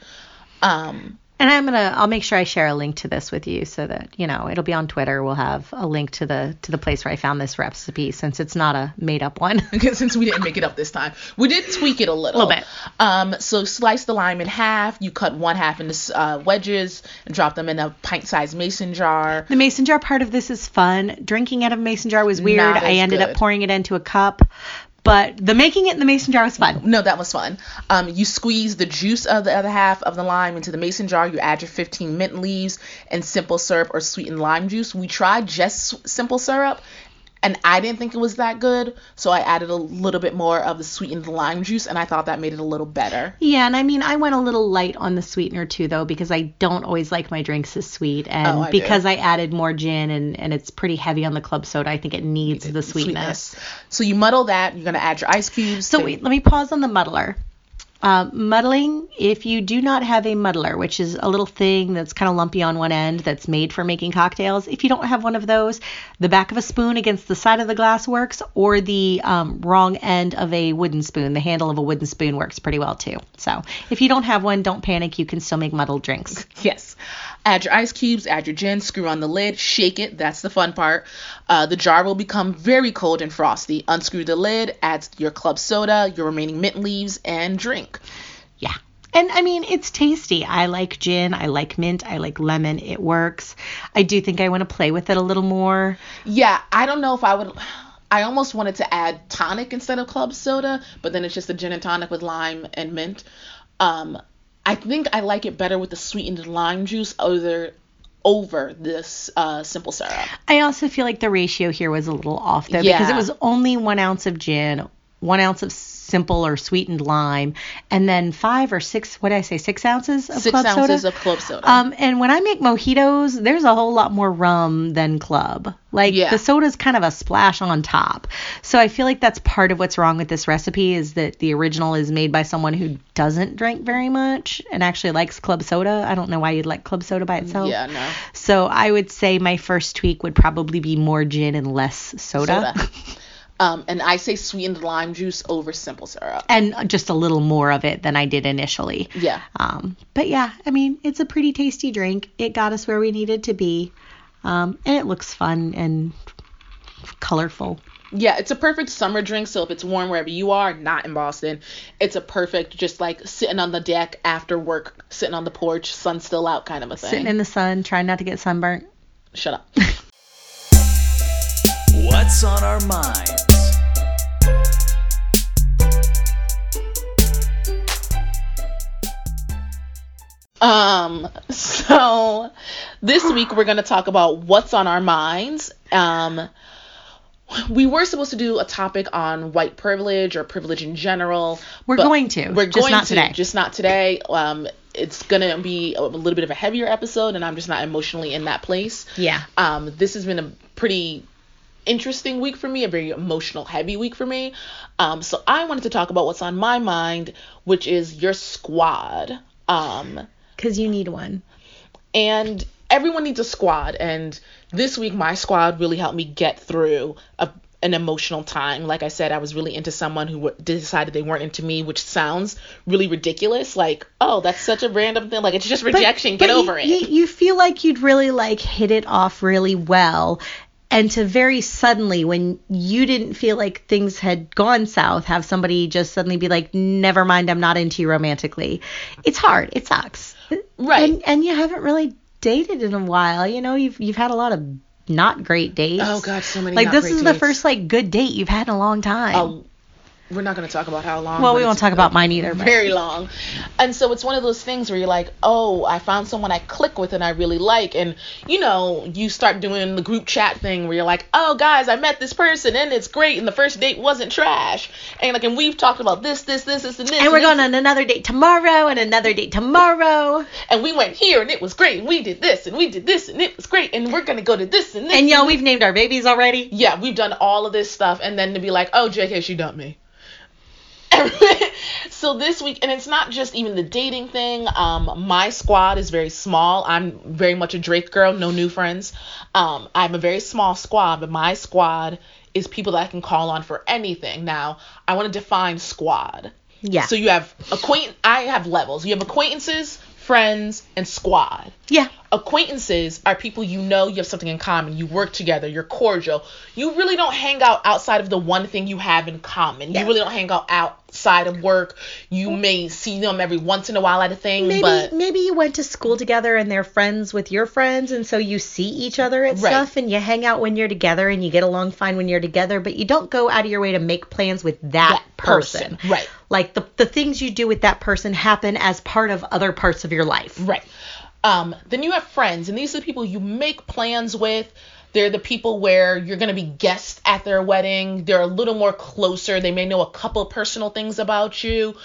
Um, And I'm gonna I'll make sure I share a link to this with you so that you know it'll be on Twitter. We'll have a link to the to the place where I found this recipe since it's not a made up one. since we didn't make it up this time, we did tweak it a little. A Little bit. Um, so slice the lime in half. You cut one half into uh, wedges and drop them in a pint-sized mason jar. The mason jar part of this is fun. Drinking out of a mason jar was weird. I ended up pouring it into a cup, but the making it in the mason jar was fun. No, that was fun. Um, you squeeze the juice of the other half of the lime into the mason jar. You add your 15 mint leaves and simple syrup or sweetened lime juice. We tried just simple syrup, and I didn't think it was that good, so I added a little bit more of the sweetened lime juice, and I thought that made it a little better. Yeah, and I mean, I went a little light on the sweetener too, though, because I don't always like my drinks as sweet, oh, and Oh, I do. because I added more gin and and it's pretty heavy on the club soda, I think it needs the sweetness. So you muddle that. You're gonna add your ice cubes. So wait, let me pause on the muddler. Uh, muddling, if you do not have a muddler, which is a little thing that's kind of lumpy on one end that's made for making cocktails, if you don't have one of those, the back of a spoon against the side of the glass works, or the um, wrong end of a wooden spoon, the handle of a wooden spoon works pretty well too. So if you don't have one, don't panic. You can still make muddled drinks. Yes. Add your ice cubes, add your gin, screw on the lid, shake it. That's the fun part. Uh, the jar will become very cold and frosty. Unscrew the lid, add your club soda, your remaining mint leaves, and drink. Yeah. And I mean, it's tasty. I like gin. I like mint. I like lemon. It works. I do think I want to play with it a little more. Yeah, I don't know if I would. I almost wanted to add tonic instead of club soda, but then it's just a gin and tonic with lime and mint. Um, I think I like it better with the sweetened lime juice over over this uh, simple syrup. I also feel like the ratio here was a little off though because it was only one ounce of gin, one ounce of simple or sweetened lime, and then five or six. What did I say? Six ounces of Six club ounces soda. of club soda. um, and when I make mojitos, there's a whole lot more rum than club. Like Yeah. the soda's kind of a splash on top. So I feel like that's part of what's wrong with this recipe is that the original is made by someone who doesn't drink very much and actually likes club soda. I don't know why you'd like club soda by itself. yeah, no. So I would say my first tweak would probably be more gin and less soda. soda. um, and I say sweetened lime juice over simple syrup. And just a little more of it than I did initially. Yeah. Um, but yeah, I mean, it's a pretty tasty drink. It got us where we needed to be. Um, and it looks fun and colorful. Yeah, it's a perfect summer drink. So if it's warm wherever you are, not in Boston, it's a perfect just like sitting on the deck after work, sitting on the porch, sun still out kind of a thing. Sitting in the sun, trying not to get sunburnt. Shut up. What's on our minds? Um, so this week we're going to talk about what's on our minds. Um, we were supposed to do a topic on white privilege or privilege in general. We're going to, We're just going not to, today. just not today. Um, it's gonna be a little bit of a heavier episode, and I'm just not emotionally in that place. Yeah. Um, this has been a pretty interesting week for me, a very emotional, heavy week for me. Um, so I wanted to talk about what's on my mind, which is your squad. Um, Because you need one. and everyone needs a squad and this week my squad really helped me get through a, an emotional time like i said i was really into someone who w- decided they weren't into me which sounds really ridiculous like oh that's such a random thing like it's just rejection get but over you, it You, you feel like you'd really like hit it off really well. And to very suddenly, when you didn't feel like things had gone south, have somebody just suddenly be like, never mind, I'm not into you romantically. It's hard. It sucks. Right. And, and you haven't really dated in a while. You know, you've, you've had a lot of not great dates. oh god so many Like, this is the first, like, good date you've had in a long time. We're not going to talk about how long. Well, we won't talk about mine either. But Very long. And so it's one of those things where you're like, oh, I found someone I click with and I really like. And, you know, you start doing the group chat thing where you're like, oh, guys, I met this person and it's great. And the first date wasn't trash. And, like, and we've talked about this, this, this, this, and this. and we're going on another date tomorrow and another date tomorrow. And we went here and it was great. And we did this and we did this and it was great. And we're going to go to this and this. And y'all, this. we've named our babies already. yeah, we've done all of this stuff, and then to be like, oh, JK, she dumped me. so this week, and it's not just even the dating thing. Um, my squad is very small. I'm very much a Drake girl, no new friends. Um, I'm a very small squad, but my squad is people that I can call on for anything. Now, I want to define squad. Yeah. So you have acquaint. I have levels. You have acquaintances, friends, and squad yeah. acquaintances are people you know you have something in common you work together you're cordial you really don't hang out outside of the one thing you have in common Yeah. you really don't hang out outside of work you may see them every once in a while at a thing Maybe but maybe you went to school together and they're friends with your friends and so you see each other at Right. stuff and you hang out when you're together and you get along fine when you're together, but you don't go out of your way to make plans with that, That person. person, right. Like the the things you do with that person happen as part of other parts of your life. right um then you have friends and these are the people you make plans with they're the people where you're going to be guests at their wedding they're a little more closer they may know a couple personal things about you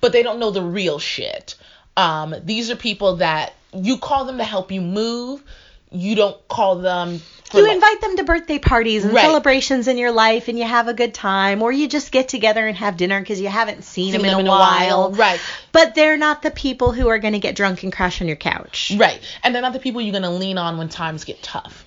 but they don't know the real shit. Um, these are people that you call them to help you move. You don't call them. You like- invite them to birthday parties and Right. celebrations in your life and you have a good time or you just get together and have dinner because you haven't seen, Seen them, in, them a while. Right. But they're not the people who are going to get drunk and crash on your couch. Right. And they're not the people you're going to lean on when times get tough.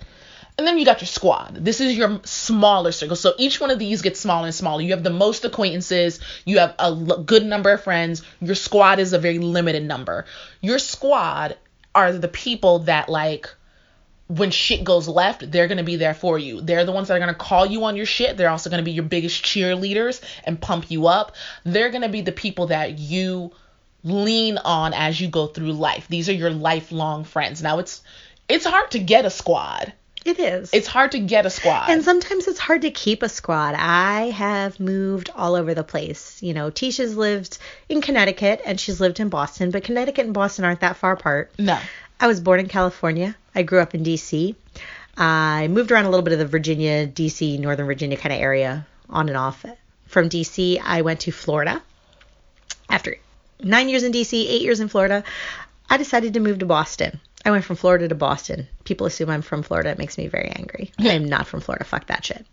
And then you got your squad. This is your smaller circle. So each one of these gets smaller and smaller. You have the most acquaintances. You have a l- good number of friends. Your squad is a very limited number. Your squad are the people that, like, when shit goes left, they're going to be there for you. They're the ones that are going to call you on your shit. They're also going to be your biggest cheerleaders and pump you up. They're going to be the people that you lean on as you go through life. These are your lifelong friends. Now it's it's hard to get a squad. It is. It's hard to get a squad. And sometimes it's hard to keep a squad. I have moved all over the place. You know, Tisha's lived in Connecticut and she's lived in Boston, but Connecticut and Boston aren't that far apart. no. I was born in California. I grew up in D.C. I moved around a little bit of the Virginia, D.C., Northern Virginia kind of area on and off. From D.C., I went to Florida. After nine years in D.C., eight years in Florida, I decided to move to Boston. I went from Florida to Boston. People assume I'm from Florida. It makes me very angry. I'm not from Florida. Fuck that shit.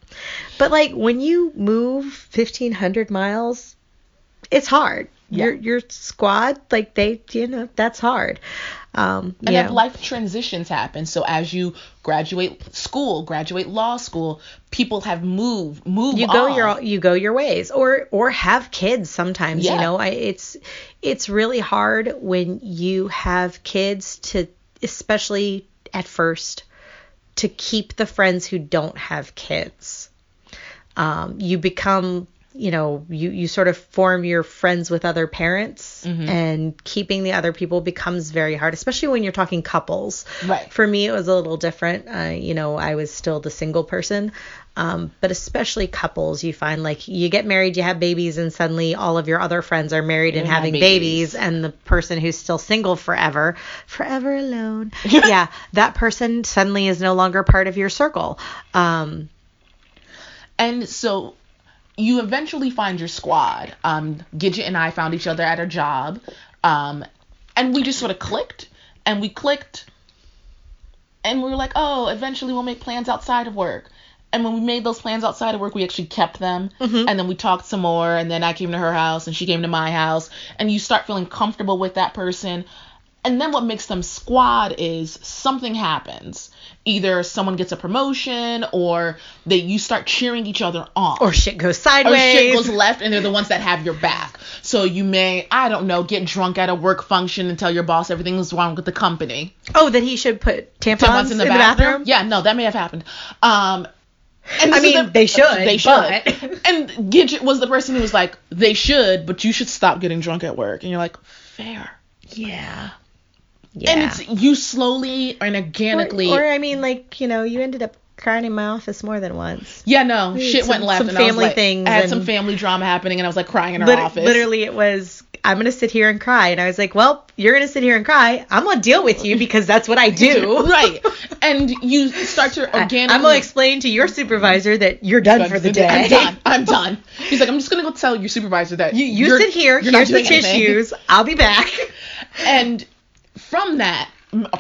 But like when you move 1,500 miles, it's hard. Yeah. Your your squad, like they, you know, that's hard. Um, And then life transitions happen. So as you graduate school, graduate law school, people have moved, moved you go on. your you go your ways or or have kids sometimes Yeah. you know I, it's it's really hard when you have kids to especially at first to keep the friends who don't have kids um, you become you know you you sort of form your friends with other parents Mm-hmm. and keeping the other people becomes very hard especially when you're talking couples Right. for me it was a little different uh, you know i was still the single person um, but especially couples you find like you get married you have babies and suddenly all of your other friends are married and And having babies. babies and the person who's still single forever forever alone yeah that person suddenly is no longer part of your circle um, And so you eventually find your squad. Um, Gidget and I found each other at our job. Um, and we just sort of clicked. And we clicked. And we were like, oh, eventually we'll make plans outside of work. And when we made those plans outside of work, we actually kept them. And then we talked some more. And then I came to her house and she came to my house. And you start feeling comfortable with that person. And then what makes them squad is something happens. Either someone gets a promotion or they you start cheering each other on. or shit goes sideways. Or shit goes left and they're the ones that have your back. So you may, I don't know, get drunk at a work function and tell your boss everything's wrong with the company. oh that he should put tampons, Someone's in the, bathroom. Yeah, no, that may have happened. Um and I mean, they should, They should. but- and Gidget was the person who was like, they should, but you should stop getting drunk at work. And you're like, fair. yeah yeah And it's you slowly and organically. Or, or I mean, like you know, you ended up crying in my office more than once. Yeah, no, shit some- went left. some and I was family like- things I had some family drama happening, and I was like crying in her Lit- office. Literally, it was. I'm gonna sit here and cry, and I was like, "Well, you're gonna sit here and cry. I'm gonna deal with you because that's what I do." right. And you start to I- organically. I'm gonna explain to your supervisor that you're done for the day. I'm done. I'm done. He's like, I'm just gonna go tell your supervisor that You, you sit here. you're not Here's the anything. tissues. I'll be back. And from that,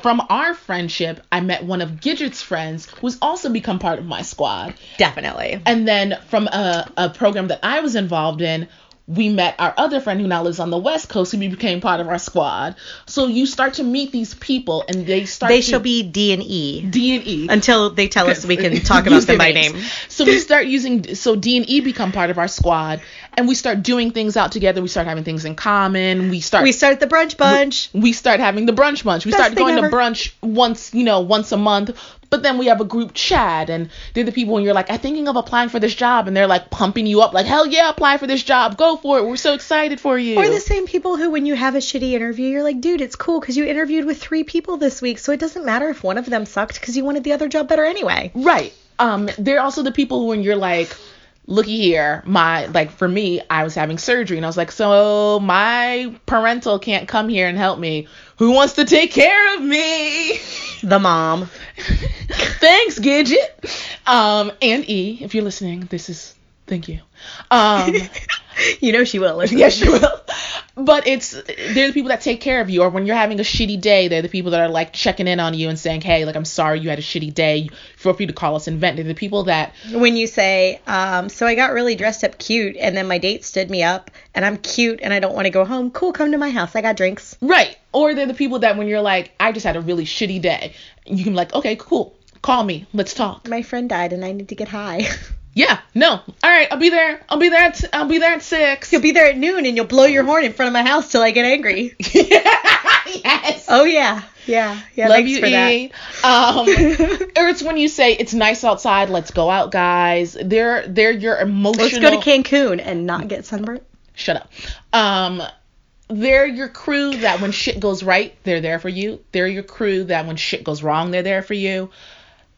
from our friendship, I met one of Gidget's friends who's also become part of my squad. Definitely. And then from a, a program that I was involved in, we met our other friend who now lives on the West Coast, who became part of our squad. So you start to meet these people, and they start. They to, shall be D and E D and E until they tell us we can talk about them by names. name. So we start using so D and E become part of our squad, and we start doing things out together. We start having things in common. We start We start the brunch bunch. we start having the brunch bunch. We Best start going ever. to brunch once, you know, once a month. But then we have a group chat, and they're the people, and you're like, I'm thinking of applying for this job, and they're like pumping you up, like, hell yeah, apply for this job, go for it. We're so excited for you. Or the same people who, when you have a shitty interview, you're like, dude, it's cool because you interviewed with three people this week, so it doesn't matter if one of them sucked because you wanted the other job better anyway. Right. Um, they're also the people when you're like, looky here, my like for me, I was having surgery and I was like, so my parental can't come here and help me. Who wants to take care of me? The mom. Thanks, Gidget. Um, and E, if you're listening, this is thank you. Um, You know she will. Yes, she will. But it's they're the people that take care of you, or when you're having a shitty day, they're the people that are like checking in on you and saying, hey, like I'm sorry you had a shitty day. Feel free to call us and vent. They're the people that When you say, um, so I got really dressed up cute, and then my date stood me up, and I'm cute, and I don't want to go home. Cool, come to my house. I got drinks. Right. Or they're the people that when you're like, I just had a really shitty day, you can be like, okay, cool. Call me. Let's talk. My friend died, and I need to get high. Yeah. No. All right. I'll be there. I'll be there. At, I'll be there at six. You'll be there at noon, and you'll blow your horn in front of my house till I get angry. yes. Oh yeah, yeah, yeah. Love you, for that. Um, or it's when you say it's nice outside. Let's go out, guys. They're they're your emotional. Let's go to Cancun and not get sunburnt. Shut up. Um, they're your crew that when shit goes right, they're there for you. They're your crew that when shit goes wrong, they're there for you.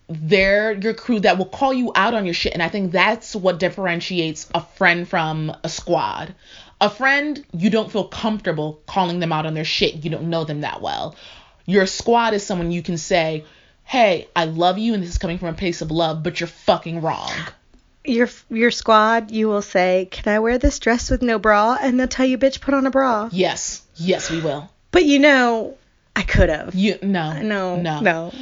They're your crew that will call you out on your shit. And I think that's what differentiates a friend from a squad. A friend, you don't feel comfortable calling them out on their shit. You don't know them that well. Your squad is someone you can say, hey, I love you, and this is coming from a place of love, but you're fucking wrong. Your your squad, you will say, "Can I wear this dress with no bra?" And they'll tell you, "Bitch, put on a bra." Yes, yes, we will. But you know, I could have. You no, No, no, no.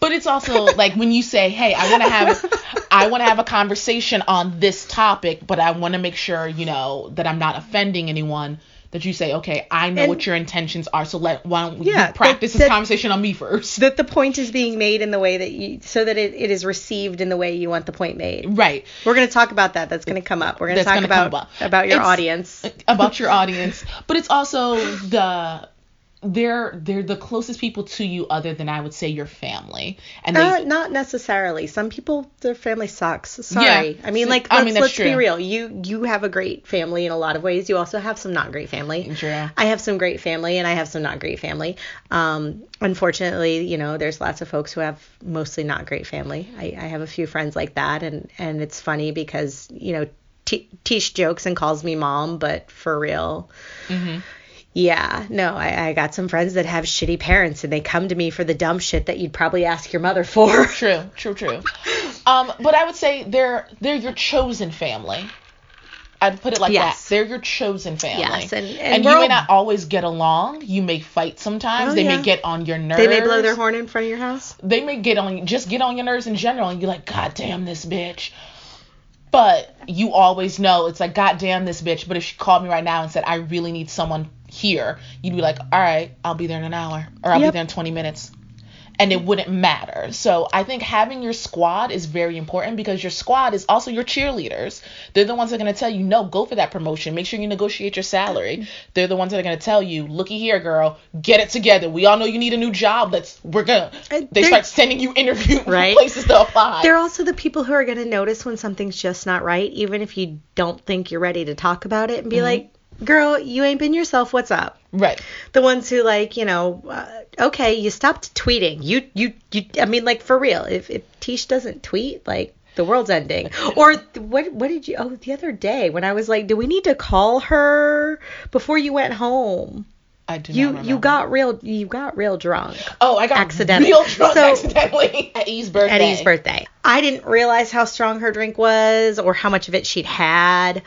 But it's also like when you say, "Hey, I want to have, I want to have a conversation on this topic, but I want to make sure, you know, that I'm not offending anyone." That you say, "Okay, I know And- what your intentions are, so let why don't Yeah, practice that- this that- conversation on me first? That the point is being made in the way that you, so that it, it is received in the way you want the point made. Right. We're gonna talk about that. That's gonna come up. We're gonna That's talk gonna about about your It's- audience. about your audience, but it's also the they're they're the closest people to you other than I would say your family, and they Uh, not necessarily. Some people, their family sucks. Sorry. Yeah. I mean, like, let's, mean, let's be real. You you have a great family in a lot of ways. You also have some not great family. True. I have some great family, and I have some not great family. Um, unfortunately, you know, there's lots of folks who have mostly not great family. I, I have a few friends like that, and and it's funny because you know, T- Tish jokes and calls me mom, but for real. Yeah, no, I, I got some friends that have shitty parents and they come to me for the dumb shit that you'd probably ask your mother for. True, true, true. Um, but I would say they're they're your chosen family. I'd put it like Yes. that. They're your chosen family. Yes, and- and you may all- not always get along. You may fight sometimes. Oh, they yeah. may get on your nerves. They may blow their horn in front of your house. They may get on just get on your nerves in general, and you're like, God damn this bitch. But you always know it's like, God damn this bitch. But if she called me right now and said, I really need someone here, you'd be like, All right, I'll be there in an hour, or I'll be there in 20 minutes. And it wouldn't matter. So I think having your squad is very important because your squad is also your cheerleaders. They're the ones that are going to tell you, no, go for that promotion. Make sure you negotiate your salary. They're the ones that are going to tell you, looky here, girl, get it together. We all know you need a new job. Let's, we're going to, they they're- start sending you interview Right. places to apply. They're also the people who are going to notice when something's just not right, even if you don't think you're ready to talk about it, and be mm-hmm. like, girl, you ain't been yourself. What's up? Right. The ones who like, you know, uh, okay, you stopped tweeting. You, you, you. I mean, like for real. If if Tish doesn't tweet, like the world's ending. Or what? What did you? Oh, the other day when I was like, do we need to call her before you went home? I do You you got real you got real drunk oh I got accidentally. real drunk So- accidentally at E's birthday. at E's birthday. I didn't realize how strong her drink was or how much of it she'd had.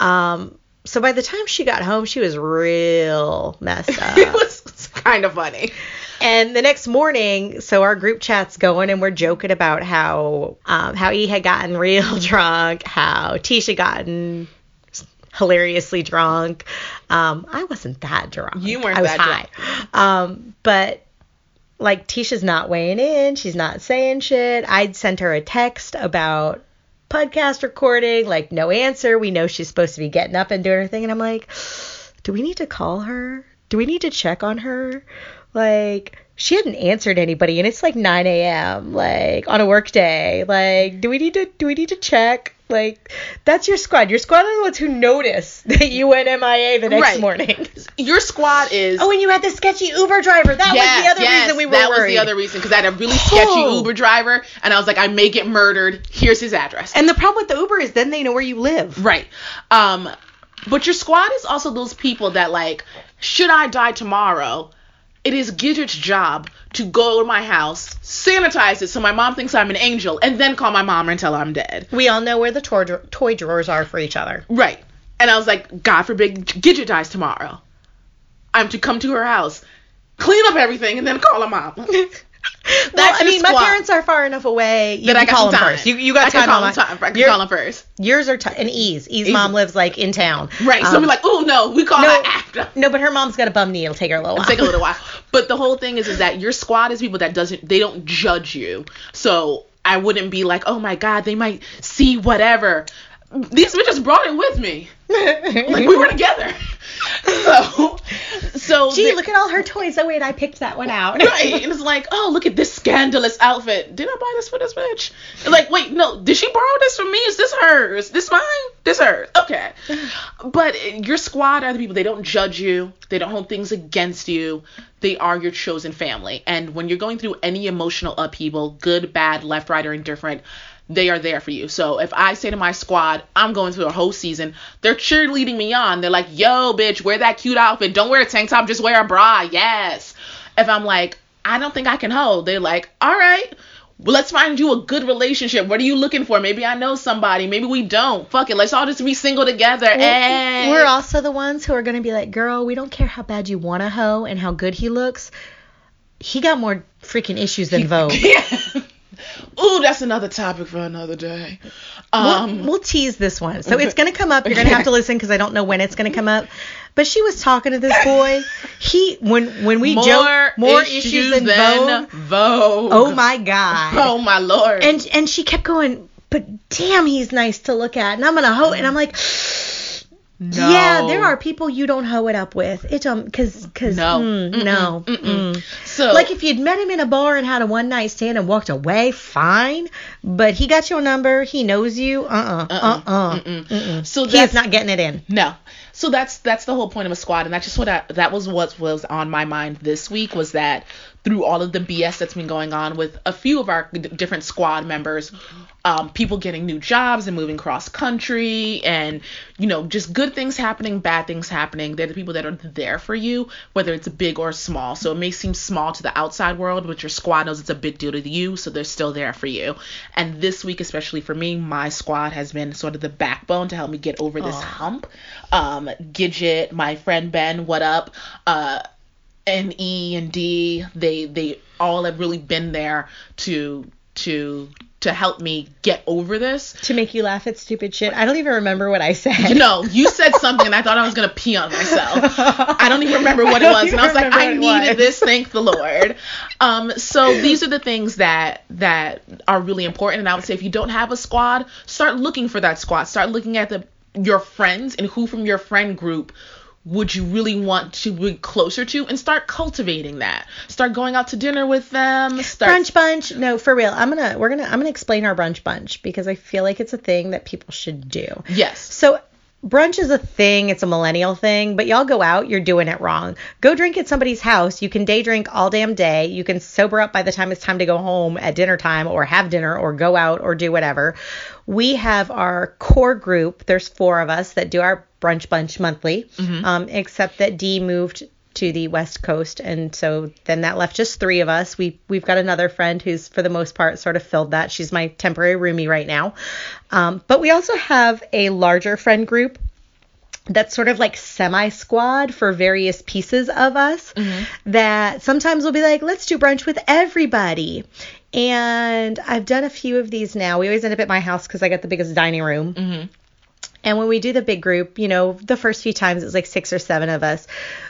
Um, so by the time she got home, she was real messed up. it was kind of funny. And the next morning, so our group chat's going and we're joking about how um, how E had gotten real drunk, how Tisha gotten hilariously drunk. Um, I wasn't that drunk. You weren't I was that high. Um, but like Tisha's not weighing in. She's not saying shit. I'd sent her a text about podcast recording, like no answer. We know she's supposed to be getting up and doing her thing, and I'm like, do we need to call her? Do we need to check on her? Like, she hadn't answered anybody, and it's like 9 a.m. Like on a work day. Like, do we need to do we need to check? Like, that's your squad. Your squad are the ones who notice that you went MIA the next Right. morning. Your squad is. Oh, and you had the sketchy Uber driver. That was the other yes, reason we were that worried. was the other reason because I had a really sketchy Oh. Uber driver, and I was like, I may get murdered. Here's his address. And the problem with the Uber is then they know where you live. Right. Um, but your squad is also those people that like, should I die tomorrow? It is Gidget's job to go to my house, sanitize it so my mom thinks I'm an angel, and then call my mom and tell her I'm dead. We all know where the toy, dra- toy drawers are for each other. Right. And I was like, God forbid Gidget dies tomorrow. I'm to come to her house, clean up everything, and then call her mom. Well, I mean, my parents are far enough away. You that can I call them time. first. You, you got I time call my- time. I can your- call him first. Yours are t- and E's. E's E's- mom lives like in town. Right. so Um, we're like, oh no, we call no, her after. no, but her mom's got a bum knee. It'll take her a little while. take a little while. But the whole thing is, is that your squad is people that doesn't, they don't judge you. So I wouldn't be like, oh my god, they might see whatever. These bitches brought it with me. Like we were together. So, so Gee, look at all her toys. Oh wait, I picked that one out. Right, and it's like, oh, look at this scandalous outfit. Did I buy this for this bitch? Like, wait, no, did she borrow this from me? Is this hers? This mine? This hers? Okay. But your squad are the people. They don't judge you. They don't hold things against you. They are your chosen family. And when you're going through any emotional upheaval, good, bad, left, right, or indifferent, they are there for you. So if I say to my squad, I'm going through a whole season, they're cheerleading me on. They're like, yo, bitch, wear that cute outfit. Don't wear a tank top, just wear a bra. Yes. If I'm like, I don't think I can hold, they're like, all right. Well, let's find you a good relationship. What are you looking for? Maybe I know somebody. Maybe we don't. Fuck it. Let's all just be single together. Hey. We're also the ones who are going to be like, girl, we don't care how bad you want to hoe and how good he looks. He got more freaking issues than Vogue. Ooh, that's another topic for another day. Um, we'll, we'll tease this one. So it's going to come up. You're going to have to listen because I don't know when it's going to come up. But she was talking to this boy. He when when we more, joke more issues, than, Vogue. Vogue. Oh my god. Oh my lord. And and she kept going. But damn, he's nice to look at. And I'm gonna hoe. And I'm like. No. Yeah, there are people you don't hoe it up with. It um, cause, cause No. mm, Mm-mm, no, mm-mm. mm. So Like if you'd met him in a bar and had a one night stand and walked away, fine. But he got your number, he knows you. Uh uh-uh, uh uh Mm-mm. uh. So He's that's not getting it in. No. So that's that's the whole point of a squad, and that's just what I, that was what was on my mind this week was that through all of the BS that's been going on with a few of our d- different squad members, um, people getting new jobs and moving cross country, and you know just good things happening, bad things happening. They're the people that are there for you, whether it's big or small. So it may seem small to the outside world, but your squad knows it's a big deal to you, so they're still there for you. And this week, especially for me, my squad has been sort of the backbone to help me get over this hump. Um, Gidget, my friend Ben, what up? Uh, and E and D, they they all have really been there to to to help me get over this. To make you laugh at stupid shit. I don't even remember what I said. You know, you said something and I thought I was gonna pee on myself. I don't even remember what it was, and I was like, I remember what it needed was. this. Thank the Lord. Um, so these are the things that that are really important, and I would say if you don't have a squad, start looking for that squad. Start looking at the your friends and who from your friend group would you really want to be closer to and start cultivating that start going out to dinner with them start brunch bunch. No, for real. I'm gonna we're gonna I'm gonna explain our brunch bunch because I feel like it's a thing that people should do. yes So brunch is a thing, it's a millennial thing, but y'all go out, you're doing it wrong. Go drink at somebody's house. You can day drink all damn day. You can sober up by the time it's time to go home at dinner time or have dinner or go out or do whatever. We have our core group. There's four of us that do our brunch bunch monthly, um, except that Dee moved to the west coast and so then that left just three of us. We we've got another friend who's for the most part sort of filled that. She's my temporary roomie right now. Um, but we also have a larger friend group that's sort of like semi squad for various pieces of us that sometimes we'll be like let's do brunch with everybody. And i've done a few of these now. We always end up at my house because i got the biggest dining room and when we do the big group, you know, the first few times it was like six or seven of us.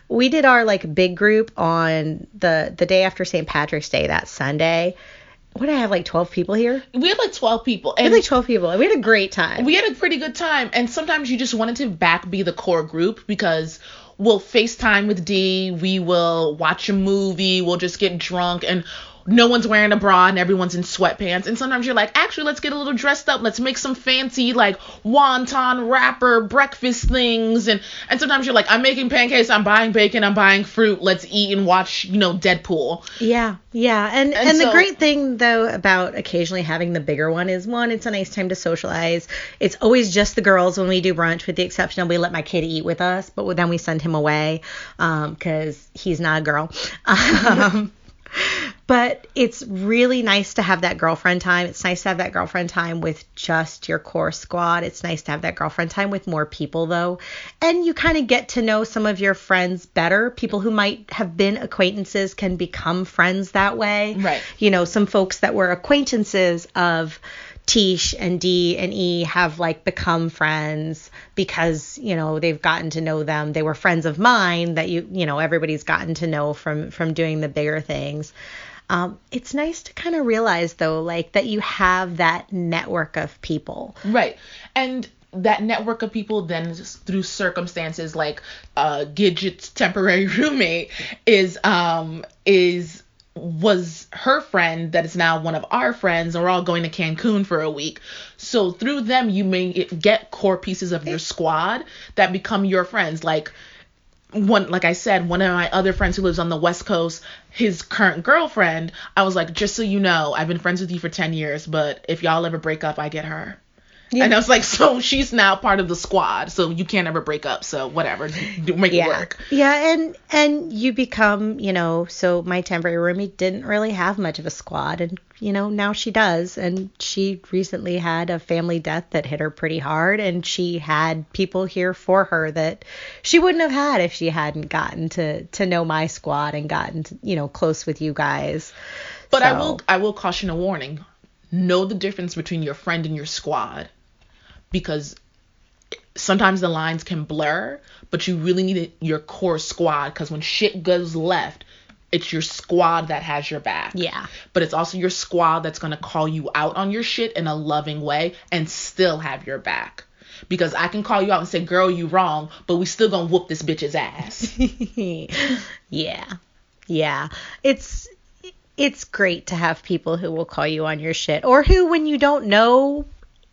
We did our like big group on the the day after St. Patrick's Day, that Sunday. What did I have like 12 people here? We had like 12 people. We had like 12 people. and We had a great time. we had a pretty good time and sometimes you just wanted to back be the core group because we'll FaceTime with D, we will watch a movie, we'll just get drunk and no one's wearing a bra and everyone's in sweatpants. And sometimes you're like, actually, let's get a little dressed up. Let's make some fancy like wonton wrapper breakfast things. And and sometimes you're like, I'm making pancakes, I'm buying bacon, I'm buying fruit. Let's eat and watch, you know, Deadpool. Yeah, yeah, and and, And the great thing though about occasionally having the bigger one is one, it's a nice time to socialize. It's always just the girls when we do brunch, with the exception of we let my kid eat with us, but then we send him away because he's not a girl. Um, but it's really nice to have that girlfriend time. It's nice to have that girlfriend time with just your core squad. It's nice to have that girlfriend time with more people though. And you kind of get to know some of your friends better. People who might have been acquaintances can become friends that way. Right. You know, some folks that were acquaintances of Tish and D and E have like become friends because you know they've gotten to know them. They were friends of mine that you you know everybody's gotten to know from from doing the bigger things. Um, it's nice to kind of realize though, like that you have that network of people. Right. And that network of people then through circumstances like uh Gidget's temporary roommate is um is was her friend that is now one of our friends and we're all going to Cancun for a week. So through them you may get- core pieces of your squad that become your friends like one like I said, one of my other friends who lives on the West Coast, his current girlfriend, I was like, just so you know, I've been friends with you for ten years, but if y'all ever break up, I get her. And I was like, so she's now part of the squad, so you can't ever break up. So whatever, make it work. Yeah, and and you become, you know, so my temporary roommate didn't really have much of a squad, and you know now she does, and she recently had a family death that hit her pretty hard, and she had people here for her that she wouldn't have had if she hadn't gotten to to know my squad and gotten to, you know close with you guys. But I will, I will caution a warning: know the difference between your friend and your squad, because sometimes the lines can blur. But you really need your core squad, because when shit goes left, it's your squad that has your back. Yeah. But it's also your squad that's gonna call you out on your shit in a loving way and still have your back. Because I can call you out and say, "Girl, you wrong," but we still gonna whoop this bitch's ass. yeah. Yeah. It's it's great to have people who will call you on your shit or who when you don't know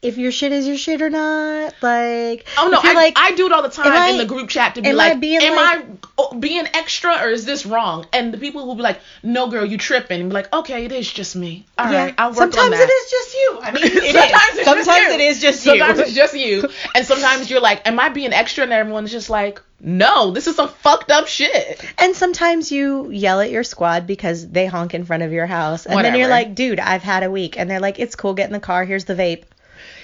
if your shit is your shit or not, like Oh no, I, like I do it all the time am I- in the group chat to be am I like, being am like- I oh, being extra or is this wrong? And the people will be like, no, girl, you tripping. And be like, okay, it is just me. All right, I'll work sometimes on that. Sometimes it is just you. I mean, it is. sometimes it's sometimes just you. it is just sometimes it's just you. And sometimes you're like, am I being extra? And everyone's just like, no, this is some fucked up shit. And sometimes you yell at your squad because they honk in front of your house. And then you're like, dude, I've had a week. And they're like, it's cool, get in the car, here's the vape.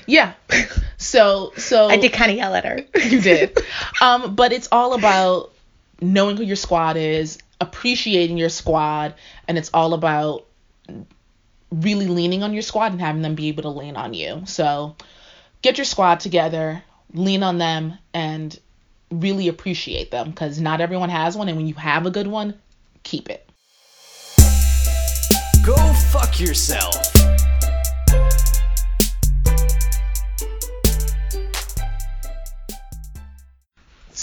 Yeah. So so I did kind of yell at her. you did. Um, but it's all about knowing who your squad is, appreciating your squad, and it's all about really leaning on your squad and having them be able to lean on you. So get your squad together, lean on them, and really appreciate them because not everyone has one, and when you have a good one, keep it. Go fuck yourself.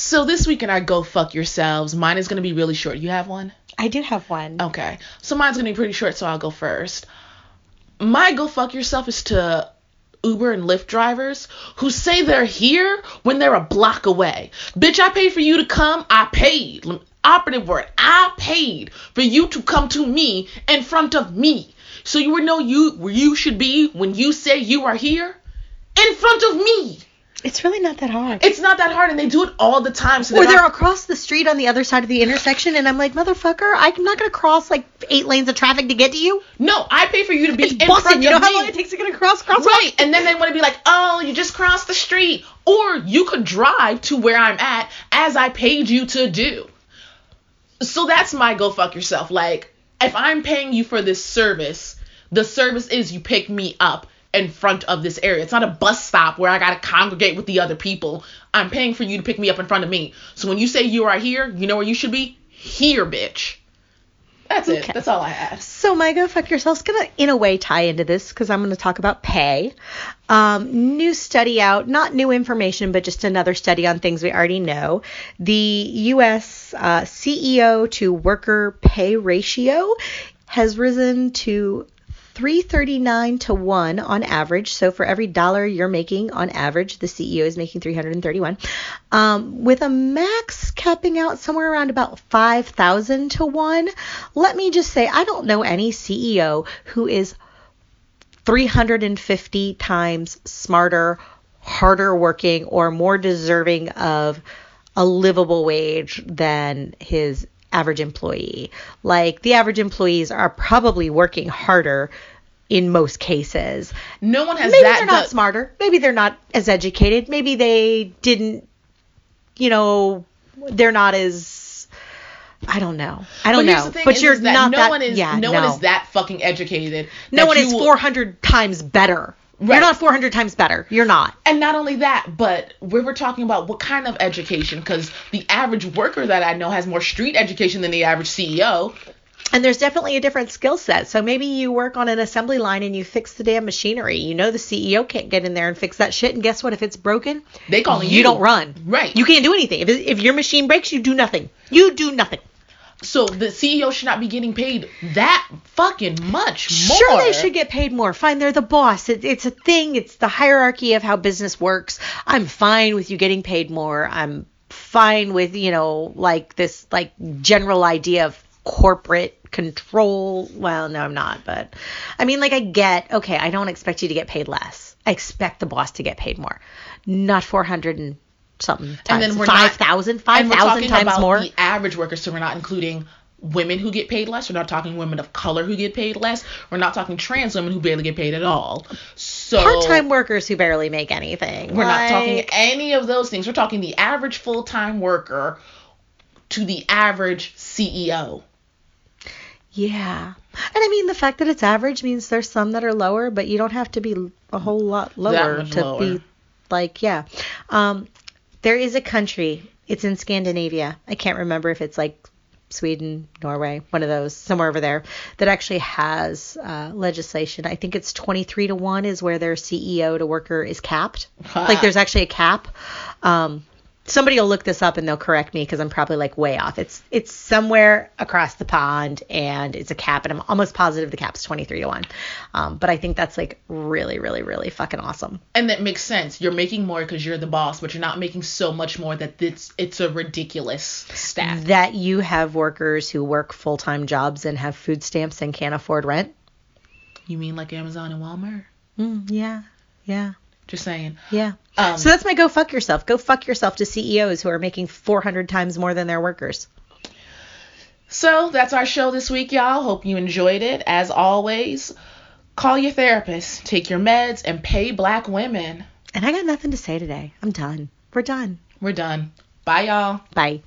So this week in our Go Fuck Yourselves, mine is going to be really short. You have one? I do have one. Okay. So mine's gonna be pretty short, so I'll go first. My go fuck yourself is to Uber and Lyft drivers who say they're here when they're a block away. Bitch, I paid for you to come. I paid. Operative word. I paid for you to come to me in front of me. So you would know you where you should be when you say you are here in front of me. It's really not that hard. It's not that hard, and they do it all the time. So or they're they're not- across the street on the other side of the intersection, and I'm like, motherfucker, I'm not gonna cross like eight lanes of traffic to get to you. no, I pay for you to be It's in Boston. You know how long it takes to get across crosswalk? Right, and then they want to be like, oh, you just crossed the street. Or you could drive to where I'm at as I paid you to do. So that's my go fuck yourself. Like, if I'm paying you for this service, the service is you pick me up in front of this area. It's not a bus stop where I gotta congregate with the other people. I'm paying for you to pick me up in front of me. So when you say you are here, you know where you should be? Here, bitch. That's it. That's all I have. So my go fuck yourself's gonna in a way tie into this because I'm gonna talk about pay. Um, new study out, not new information, but just another study on things we already know. The U.S. Uh, CEO to worker pay ratio has risen to 339 to 1 on average. So for every dollar you're making on average, the CEO is making 331. Um, with a max capping out somewhere around about 5,000 to 1. Let me just say, I don't know any CEO who is 350 times smarter, harder working, or more deserving of a livable wage than his average employee. Like the average employees are probably working harder in most cases. No one has Maybe that. they're not the- smarter. Maybe they're not as educated. Maybe they didn't, you know, they're not as. I don't know. I don't But know. thing but you're that not no that. one is yeah, no, no, one is that fucking educated. No one is will- 400 times better. Right. You're not 400 times better. You're not. And not only that, but we were talking about what kind of education, because the average worker that I know has more street education than the average CEO. And there's definitely a different skill set. So maybe you work on an assembly line and you fix the damn machinery. You know the CEO can't get in there and fix that shit. And guess what? If it's broken, They call you you. don't run. Right. You can't do anything. If, if your machine breaks, you do nothing. You do nothing. So the CEO should not be getting paid that fucking much more. Sure, they should get paid more. Fine, they're the boss. It, it's a thing. It's the hierarchy of how business works. I'm fine with you getting paid more. I'm fine with you know like this like general idea of corporate control. Well, no, I'm not. But I mean, like I get okay. I don't expect you to get paid less. I expect the boss to get paid more, not 400 and something times. And then we're not- 5,000, And we're 5,000 talking times about more. the average worker, so we're not including women who get paid less. We're not talking women of color who get paid less. We're not talking trans women who barely get paid at all. So Part-time workers who barely make anything. We're not talking any of those things. We're talking the average full time worker to the average CEO. Yeah. And I mean, the fact that it's average means there's some that are lower, but you don't have to be a whole lot lower to lower. be like, yeah. Um, there is a country, it's in Scandinavia. I can't remember if it's like Sweden, Norway, one of those, somewhere over there, that actually has uh, legislation. I think it's 23 to 1 is where their CEO to worker is capped. like there's actually a cap. Um, somebody will look this up and they'll correct me because I'm probably like way off. It's it's somewhere across the pond and it's a cap, and I'm almost positive the cap's 23 to one. Um, but I think that's like really, really, really fucking awesome. And that makes sense. You're making more because you're the boss, but you're not making so much more that it's it's a ridiculous stat. That you have workers who work full time jobs and have food stamps and can't afford rent. You mean like Amazon and Walmart? Mm, yeah, yeah, Just saying. yeah. Um, so that's my go fuck yourself. Go fuck yourself to CEOs who are making 400 times more than their workers. So that's our show this week, y'all. Hope you enjoyed it. As always, call your therapist, take your meds, and pay black women. And I got nothing to say today. I'm done. We're done. We're done. Bye, y'all. Bye.